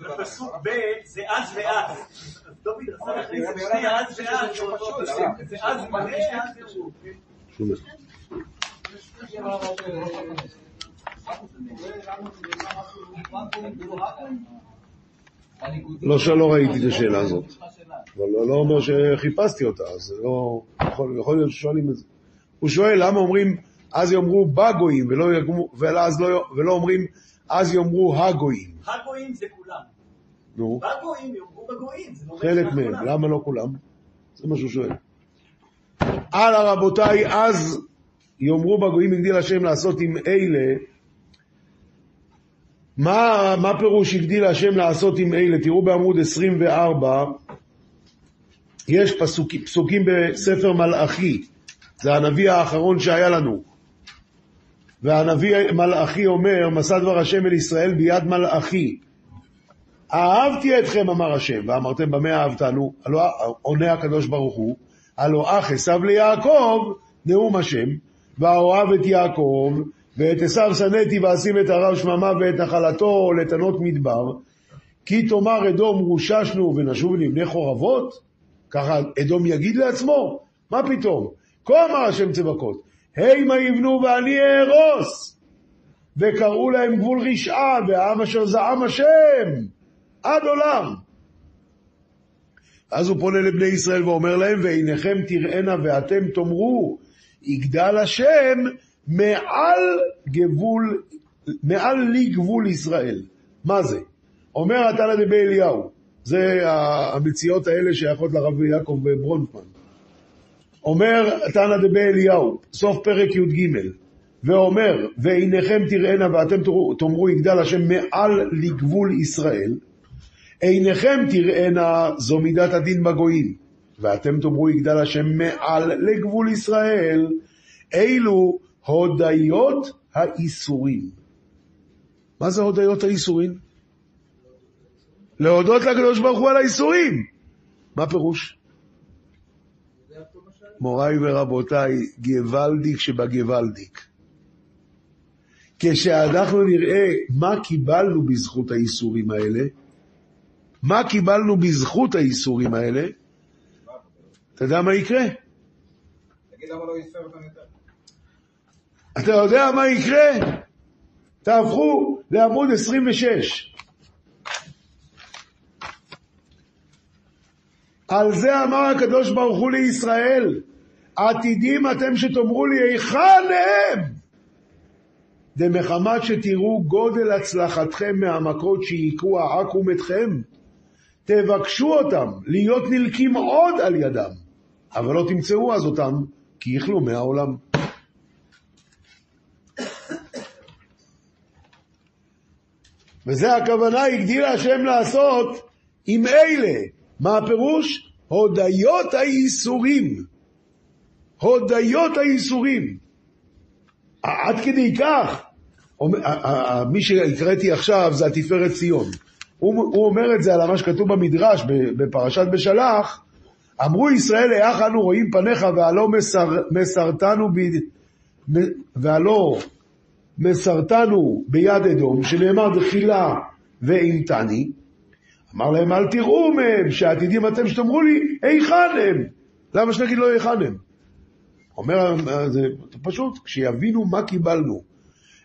בפסוק. ב' זה אז ואז. אז דוד רצה להכניס את שני אז ואז פסוק. זה אז מלא, אז ירוד. לא שלא ראיתי את השאלה הזאת. אבל לא, לא אומר שחיפשתי אותה, אז לא... יכול, להיות ששואלים את זה. הוא שואל למה אומרים אז יאמרו בגויים ולא, לא, אומרים אז יאמרו הגויים. הגויים זה כולם. נו, בגויים יאמרו בגויים. לא חלק מהם. למה לא כולם? זה מה שהוא שואל. הלאה רבותיי, אז יאמרו בגויים הגדיל השם לעשות עם אלה, מה, מה פירוש הגדיל השם לעשות עם אלה? תראו בעמוד 24, יש פסוק, פסוקים בספר מלאכי, זה הנביא האחרון שהיה לנו. והנביא מלאכי אומר, מסע דבר השם אל ישראל ביד מלאכי. אהבתי אתכם, אמר השם, ואמרתם במה אהבתנו? הלא עונה הקדוש ברוך הוא, הלא אח עשיו ליעקב, נאום השם, ואוהב את יעקב, ואת עשיו שנאתי ואשים את הרב שממה ואת נחלתו לתנות מדבר, כי תאמר אדום רוששנו ונשוב לבני חורבות? ככה אדום יגיד לעצמו? מה פתאום? כה אמר השם צבקות, הימה יבנו ואני אהרוס. וקראו להם גבול רשעה, והעם אשר זעם השם, עד עולם. אז הוא פונה לבני ישראל ואומר להם, ועיניכם תראינה ואתם תאמרו, יגדל השם מעל גבול, מעל לי גבול ישראל. מה זה? אומר התנא דבי אליהו, זה המציאות האלה שייכות לרב יעקב ברונפמן. אומר תנא דבי אליהו, סוף פרק י"ג, ואומר, ועיניכם תראינה ואתם תאמרו יגדל השם מעל לגבול ישראל, עיניכם תראינה זו מידת הדין בגויים, ואתם תאמרו יגדל השם מעל לגבול ישראל, אילו הודיות האיסורים. מה זה הודיות האיסורים? להודות לקדוש ברוך הוא על האיסורים. מה פירוש? מוריי ורבותיי, גוואלדיק שבגוואלדיק. כשאנחנו נראה מה קיבלנו בזכות האיסורים האלה, מה קיבלנו בזכות האיסורים האלה, אתה יודע מה יקרה? תגיד למה לא ייסר אותם יותר? אתה יודע מה יקרה? תהפכו לעמוד 26. על זה אמר הקדוש ברוך הוא לישראל, עתידים אתם שתאמרו לי היכן הם? דמחמת שתראו גודל הצלחתכם מהמכות שהיכו העכו"ם אתכם, תבקשו אותם להיות נלקים עוד על ידם, אבל לא תמצאו אז אותם, כי יכלו מהעולם. וזה הכוונה הגדיל השם לעשות עם אלה. מה הפירוש? הודיות הייסורים. הודיות הייסורים. עד כדי כך, מי שהקראתי עכשיו זה התפארת ציון. הוא אומר את זה על מה שכתוב במדרש בפרשת בשלח, אמרו ישראל, איך אנו רואים פניך והלא מסר, מסרתנו, ב, והלא מסרתנו ביד אדום, שנאמר דחילה ואימתני, אמר להם, אל תראו מהם, שעתידים אתם שתאמרו לי, היכן הם? למה שנגיד לו היכן הם? אומר, זה פשוט, כשיבינו מה קיבלנו,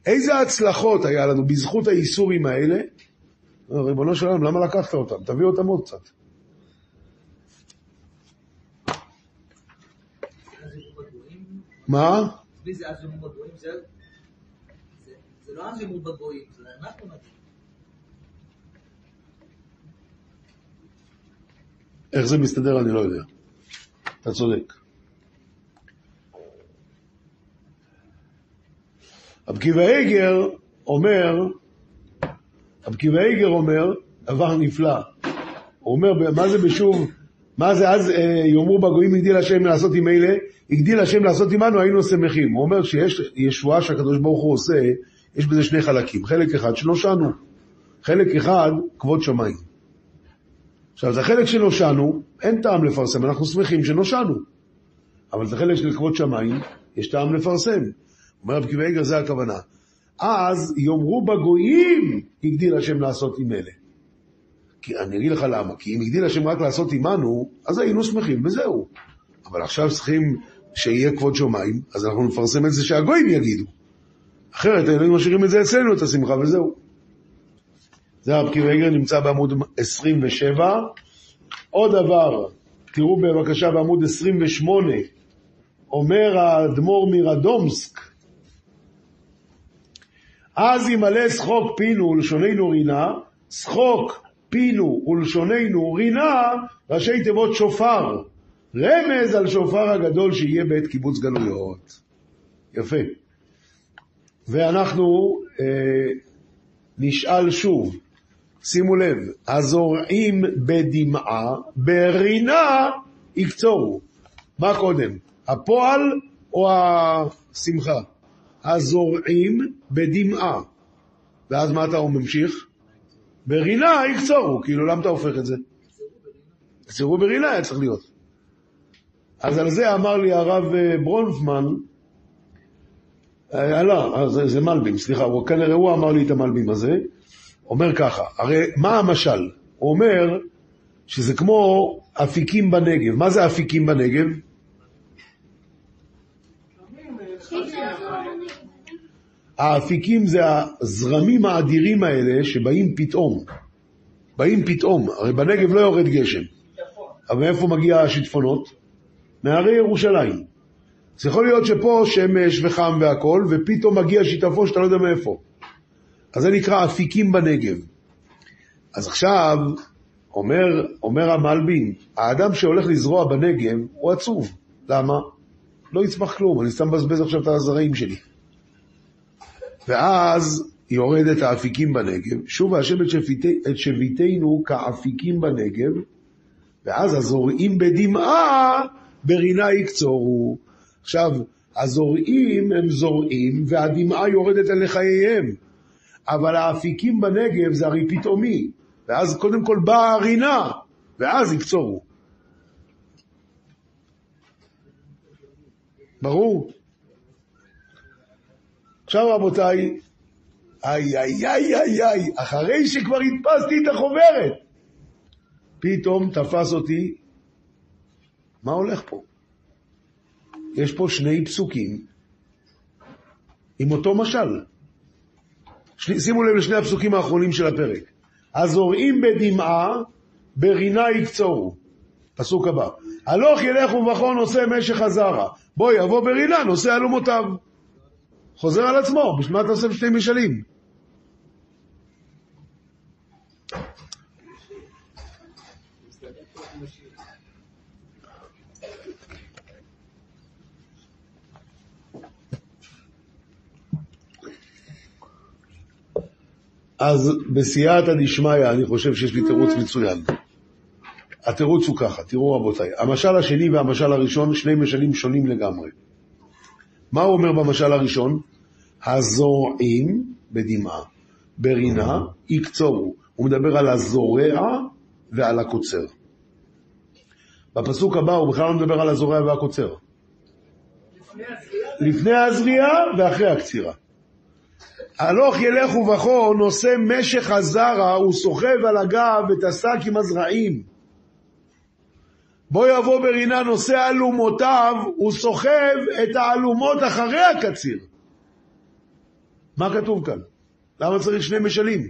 איזה הצלחות היה לנו בזכות האיסורים האלה, ריבונו של עולם, למה לקחת אותם? תביא אותם עוד קצת. מה? זה לא אז לימוד בגויים, זה אנחנו נגיד. איך זה מסתדר אני לא יודע. אתה צודק. רב קיבא איגר אומר, רב קיבא איגר אומר דבר נפלא. הוא אומר, מה זה בשוב, מה זה אז אה, יאמרו בגויים הגדיל השם לעשות עם אלה, הגדיל השם לעשות עמנו היינו שמחים. הוא אומר שיש ישועה שהקדוש ברוך הוא עושה, יש בזה שני חלקים. חלק אחד שנושענו, חלק אחד כבוד שמיים. עכשיו, זה חלק שנושענו, אין טעם לפרסם, אנחנו שמחים שנושענו. אבל זה חלק של כבוד שמיים, יש טעם לפרסם. אומר רב קיבי איגר, זה הכוונה. אז יאמרו בגויים, הגדיל השם לעשות עם אלה. כי אני אגיד לך למה, כי אם הגדיל השם רק לעשות עמנו, אז היינו שמחים וזהו. אבל עכשיו צריכים שיהיה כבוד שמיים, אז אנחנו נפרסם את זה שהגויים יגידו. אחרת היינו משאירים את זה אצלנו, את השמחה וזהו. זה הרב קיבי איגר נמצא בעמוד 27. עוד דבר, תראו בבקשה בעמוד 28, אומר האדמו"ר מרדומסק, אז ימלא שחוק פינו ולשוננו רינה, שחוק פינו ולשוננו רינה, ראשי תיבות שופר. רמז על שופר הגדול שיהיה בעת קיבוץ גלויות. יפה. ואנחנו אה, נשאל שוב, שימו לב, הזורעים בדמעה, ברינה יקצורו. מה קודם, הפועל או השמחה? הזורעים בדמעה. ואז מה אתה ממשיך? ברינה יקצורו, כאילו למה אתה הופך את זה? יקצרו ברינה היה צריך להיות. אז על זה אמר לי הרב אה, ברונפמן, לא, זה, זה מלבים, סליחה, הוא, כנראה הוא אמר לי את המלבים הזה, אומר ככה, הרי מה המשל? הוא אומר שזה כמו אפיקים בנגב. מה זה אפיקים בנגב? האפיקים זה הזרמים האדירים האלה שבאים פתאום. באים פתאום, הרי בנגב לא יורד גשם. אבל מאיפה מגיע השיטפונות? מהרי ירושלים. אז יכול להיות שפה שמש וחם והכל, ופתאום מגיע שיטפון שאתה לא יודע מאיפה. אז זה נקרא אפיקים בנגב. אז עכשיו, אומר, אומר המלבין, האדם שהולך לזרוע בנגב הוא עצוב. למה? לא יצמח כלום, אני סתם מבזבז עכשיו את הזרעים שלי. ואז יורד את האפיקים בנגב, שוב השם את, שביתי, את שביתנו כאפיקים בנגב, ואז הזורעים בדמעה ברינה יקצורו. עכשיו, הזורעים הם זורעים והדמעה יורדת אל חייהם. אבל האפיקים בנגב זה הרי פתאומי, ואז קודם כל באה הרינה, ואז יקצורו. ברור? עכשיו רבותיי, איי איי איי איי איי, אחרי שכבר הדפסתי את החוברת, פתאום תפס אותי, מה הולך פה? יש פה שני פסוקים עם אותו משל. שימו לב לשני הפסוקים האחרונים של הפרק. הזורעים בדמעה, ברינה יקצורו. פסוק הבא. הלוך ילך ובכו נושא משך הזרע. בוא יבוא ברינה נושא אלומותיו. חוזר על עצמו, בשביל מה אתה עושה שני משלים? אז בסייעתא דשמיא אני חושב שיש לי תירוץ מצוין. התירוץ הוא ככה, תראו רבותיי, המשל השני והמשל הראשון, שני משלים שונים לגמרי. מה הוא אומר במשל הראשון? הזורעים בדמעה, ברינה יקצורו. הוא מדבר על הזורע ועל הקוצר. בפסוק הבא הוא בכלל לא מדבר על הזורע והקוצר. לפני הזריעה, ואחרי הקצירה. הלוך ילך ובכו, נושא משך הזרע, הוא סוחב על הגב את השק עם הזרעים. בוא יבוא ברינה נושא אלומותיו, הוא סוחב את האלומות אחרי הקציר. מה כתוב כאן? למה צריך שני משלים?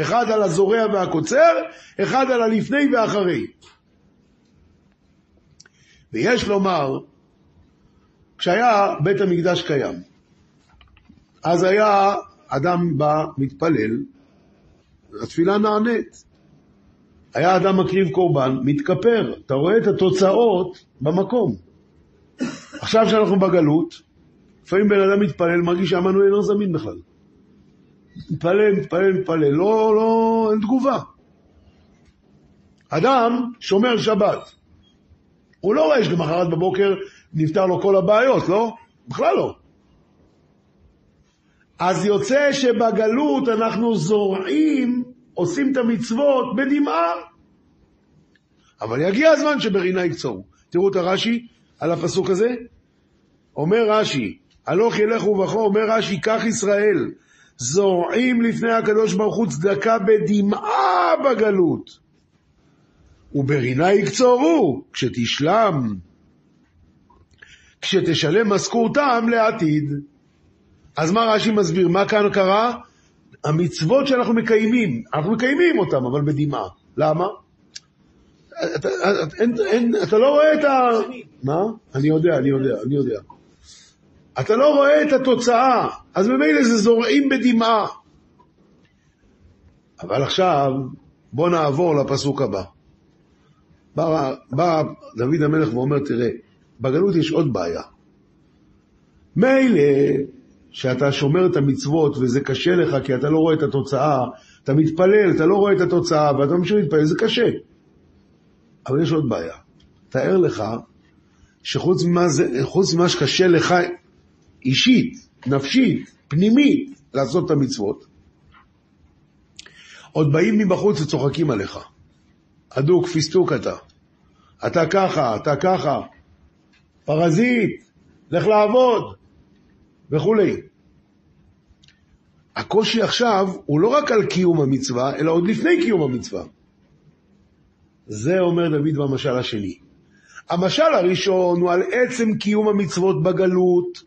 אחד על הזורע והקוצר, אחד על הלפני ואחרי. ויש לומר, כשהיה בית המקדש קיים, אז היה אדם בא, מתפלל, התפילה נענית. היה אדם מקריב קורבן, מתכפר. אתה רואה את התוצאות במקום. עכשיו שאנחנו בגלות, לפעמים בן אדם מתפלל, מרגיש שהמנוי אינו זמין בכלל. מתפלל, מתפלל, מתפלל, לא, לא, אין תגובה. אדם שומר שבת. הוא לא רואה שלמחרת בבוקר נפתר לו כל הבעיות, לא? בכלל לא. אז יוצא שבגלות אנחנו זורעים, עושים את המצוות בדמעה. אבל יגיע הזמן שברינה יקצורו. תראו את הרש"י על הפסוק הזה. אומר רש"י, הלוך ילך ובכו, אומר רש"י, כך ישראל, זורעים לפני הקדוש ברוך הוא צדקה בדמעה בגלות. וברינה יקצורו, כשתשלם, כשתשלם משכורתם לעתיד. אז מה רש"י מסביר? מה כאן קרה? המצוות שאנחנו מקיימים, אנחנו מקיימים אותן, אבל בדמעה. למה? אתה, לא רואה את ה... מה? אני יודע, אני יודע, אני יודע. אתה לא רואה את התוצאה, אז ממילא זה זורעים בדמעה. אבל עכשיו, בוא נעבור לפסוק הבא. בא, בא דוד המלך ואומר, תראה, בגלות יש עוד בעיה. מילא שאתה שומר את המצוות וזה קשה לך כי אתה לא רואה את התוצאה, אתה מתפלל, אתה לא רואה את התוצאה ואתה ממשיך להתפלל, זה קשה. אבל יש עוד בעיה. תאר לך שחוץ ממה, זה, ממה שקשה לך אישית, נפשית, פנימית, לעשות את המצוות, עוד באים מבחוץ וצוחקים עליך. אדוק, פיסטוק אתה. אתה ככה, אתה ככה. פרזיט, לך לעבוד, וכולי. הקושי עכשיו הוא לא רק על קיום המצווה, אלא עוד לפני קיום המצווה. זה אומר דוד במשל השני. המשל הראשון הוא על עצם קיום המצוות בגלות,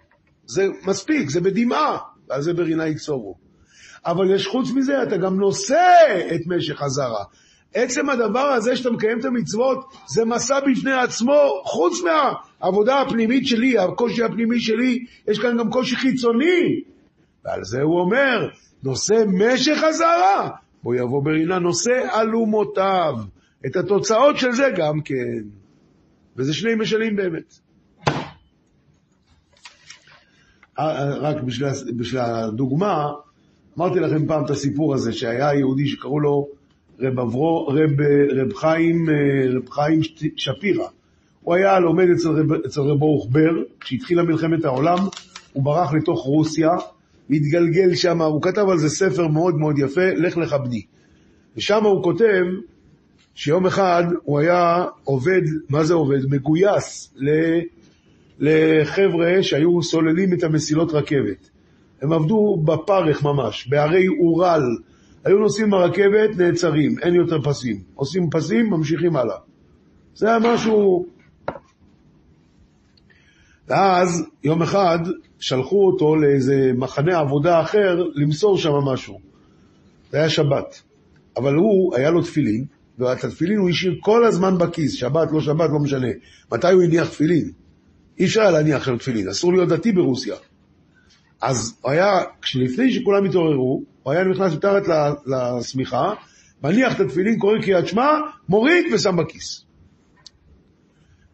זה מספיק, זה בדמעה, ועל זה ברינה יקצורו. אבל יש חוץ מזה, אתה גם נושא את משך הזרע. עצם הדבר הזה שאתה מקיים את המצוות, זה מסע בפני עצמו, חוץ מהעבודה הפנימית שלי, הקושי הפנימי שלי, יש כאן גם קושי חיצוני. ועל זה הוא אומר, נושא משך הזרע, בוא יבוא ברינה, נושא אלומותיו. את התוצאות של זה גם כן. וזה שני משלים באמת. רק בשביל, בשביל הדוגמה, אמרתי לכם פעם את הסיפור הזה, שהיה יהודי שקראו לו רב, אברו, רב, רב, חיים, רב חיים שפירא. הוא היה לומד אצל רב, אצל רב ברוך בר, כשהתחילה מלחמת העולם, הוא ברח לתוך רוסיה, והתגלגל שם, הוא כתב על זה ספר מאוד מאוד יפה, לך לך בני. ושם הוא כותב שיום אחד הוא היה עובד, מה זה עובד? מגויס לחבר'ה שהיו סוללים את המסילות רכבת. הם עבדו בפרך ממש, בערי אורל. היו נוסעים ברכבת, נעצרים, אין יותר פסים. עושים פסים, ממשיכים הלאה. זה היה משהו... ואז יום אחד שלחו אותו לאיזה מחנה עבודה אחר למסור שם משהו. זה היה שבת. אבל הוא, היה לו תפילין, ואת התפילין הוא השאיר כל הזמן בכיס, שבת, לא שבת, לא משנה. מתי הוא הניח תפילין? אי אפשר היה להניח שם תפילין, אסור להיות דתי ברוסיה. אז הוא היה, כשלפני שכולם התעוררו, הוא היה נכנס מתחת לשמיכה, מניח את התפילין, קורא קריאת שמע, מוריד ושם בכיס.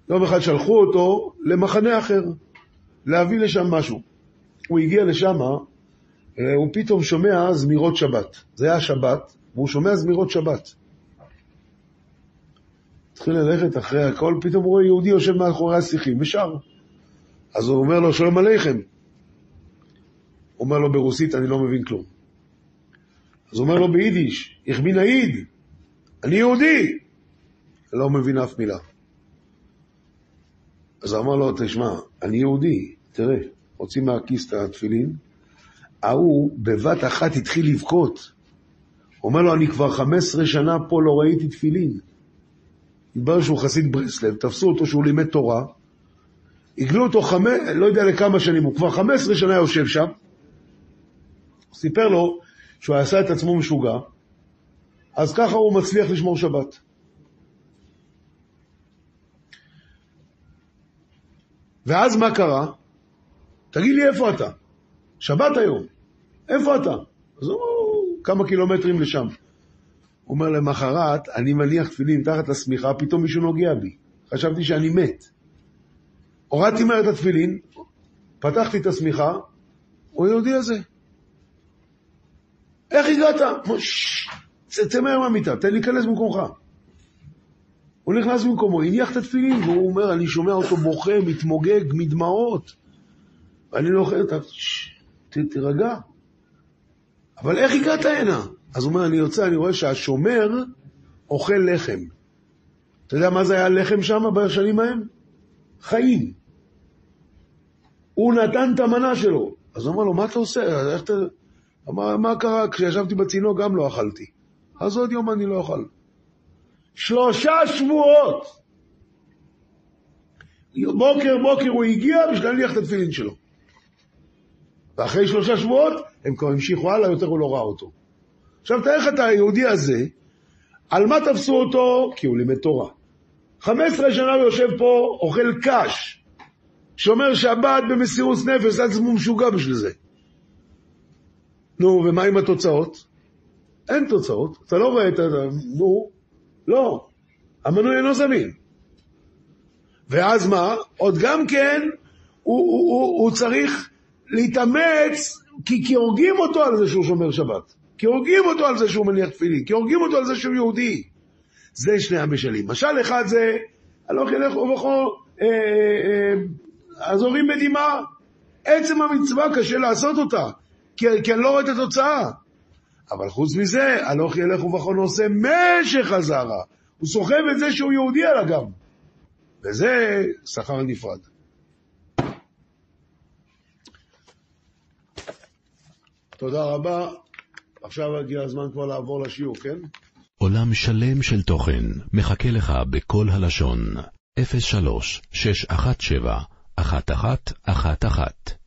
יום אחד שלחו אותו למחנה אחר, להביא לשם משהו. הוא הגיע לשם, אה, הוא פתאום שומע זמירות שבת. זה היה שבת, והוא שומע זמירות שבת. התחיל ללכת אחרי הכל, פתאום הוא רואה יהודי יושב מאחורי השיחים ושר. אז הוא אומר לו, שלום עליכם. הוא אומר לו ברוסית, אני לא מבין כלום. אז הוא אומר לו ביידיש, איך בין העיד, אני יהודי. לא מבין אף מילה. אז אמר לו, תשמע, אני יהודי, תראה, הוציא מהכיס את התפילין, ההוא בבת אחת התחיל לבכות. אומר לו, אני כבר 15 שנה פה לא ראיתי תפילין. התברר שהוא חסיד ברסלב, תפסו אותו שהוא לימד תורה, הגלו אותו חמש, לא יודע לכמה שנים, הוא כבר 15 שנה יושב שם, הוא סיפר לו שהוא עשה את עצמו משוגע, אז ככה הוא מצליח לשמור שבת. ואז מה קרה? תגיד לי איפה אתה? שבת היום. איפה אתה? אז הוא אומר, כמה קילומטרים לשם. הוא אומר, למחרת, אני מניח תפילין מתחת לשמיכה, פתאום מישהו נוגע בי. חשבתי שאני מת. הורדתי מהר את התפילין, פתחתי את השמיכה, הוא היהודי הזה. איך הגעת? אמר, "ששש, צא מהר מהמיטה, תן לי להיכנס במקומך. הוא נכנס במקומו, הניח את התפילין, והוא אומר, אני שומע אותו בוכה, מתמוגג, מדמעות. ואני לא "ששש, ת- תירגע. אבל איך הגעת הנה? אז הוא אומר, אני יוצא, אני רואה שהשומר אוכל לחם. אתה יודע מה זה היה לחם שם בשנים ההם? חיים. הוא נתן את המנה שלו. אז הוא אמר לו, מה אתה עושה? איך אתה... אמר, מה קרה? כשישבתי בצינוק גם לא אכלתי. אז עוד יום אני לא אוכל. שלושה שבועות! בוקר בוקר הוא הגיע בשביל להניח את התפילין שלו. ואחרי שלושה שבועות הם כבר המשיכו הלאה, יותר הוא לא ראה אותו. עכשיו תאר לך את היהודי הזה, על מה תפסו אותו? כי הוא לימד תורה. 15 שנה הוא יושב פה, אוכל קש, שומר שבת במסירות נפש, עד עצמו משוגע בשביל זה. נו, ומה עם התוצאות? אין תוצאות, אתה לא רואה את ה... נו, לא, המנוי אינו זמין. ואז מה? עוד גם כן, הוא, הוא, הוא, הוא צריך להתאמץ, כי, כי הורגים אותו על זה שהוא שומר שבת. כי הורגים אותו על זה שהוא מניח תפילין, כי הורגים אותו על זה שהוא יהודי. זה שני המשלים. משל אחד זה, הלוך ילך ובכל, אה, אה, הזורים בדמעה. עצם המצווה קשה לעשות אותה, כי, כי אני לא רואה את התוצאה. אבל חוץ מזה, הלוך ילך ובכל עושה משך הזרע. הוא סוחב את זה שהוא יהודי על הגב. וזה שכר נפרד. תודה רבה. עכשיו הגיע הזמן כבר לעבור לשיעור, כן? עולם שלם של תוכן מחכה לך בכל הלשון, 03 617 1111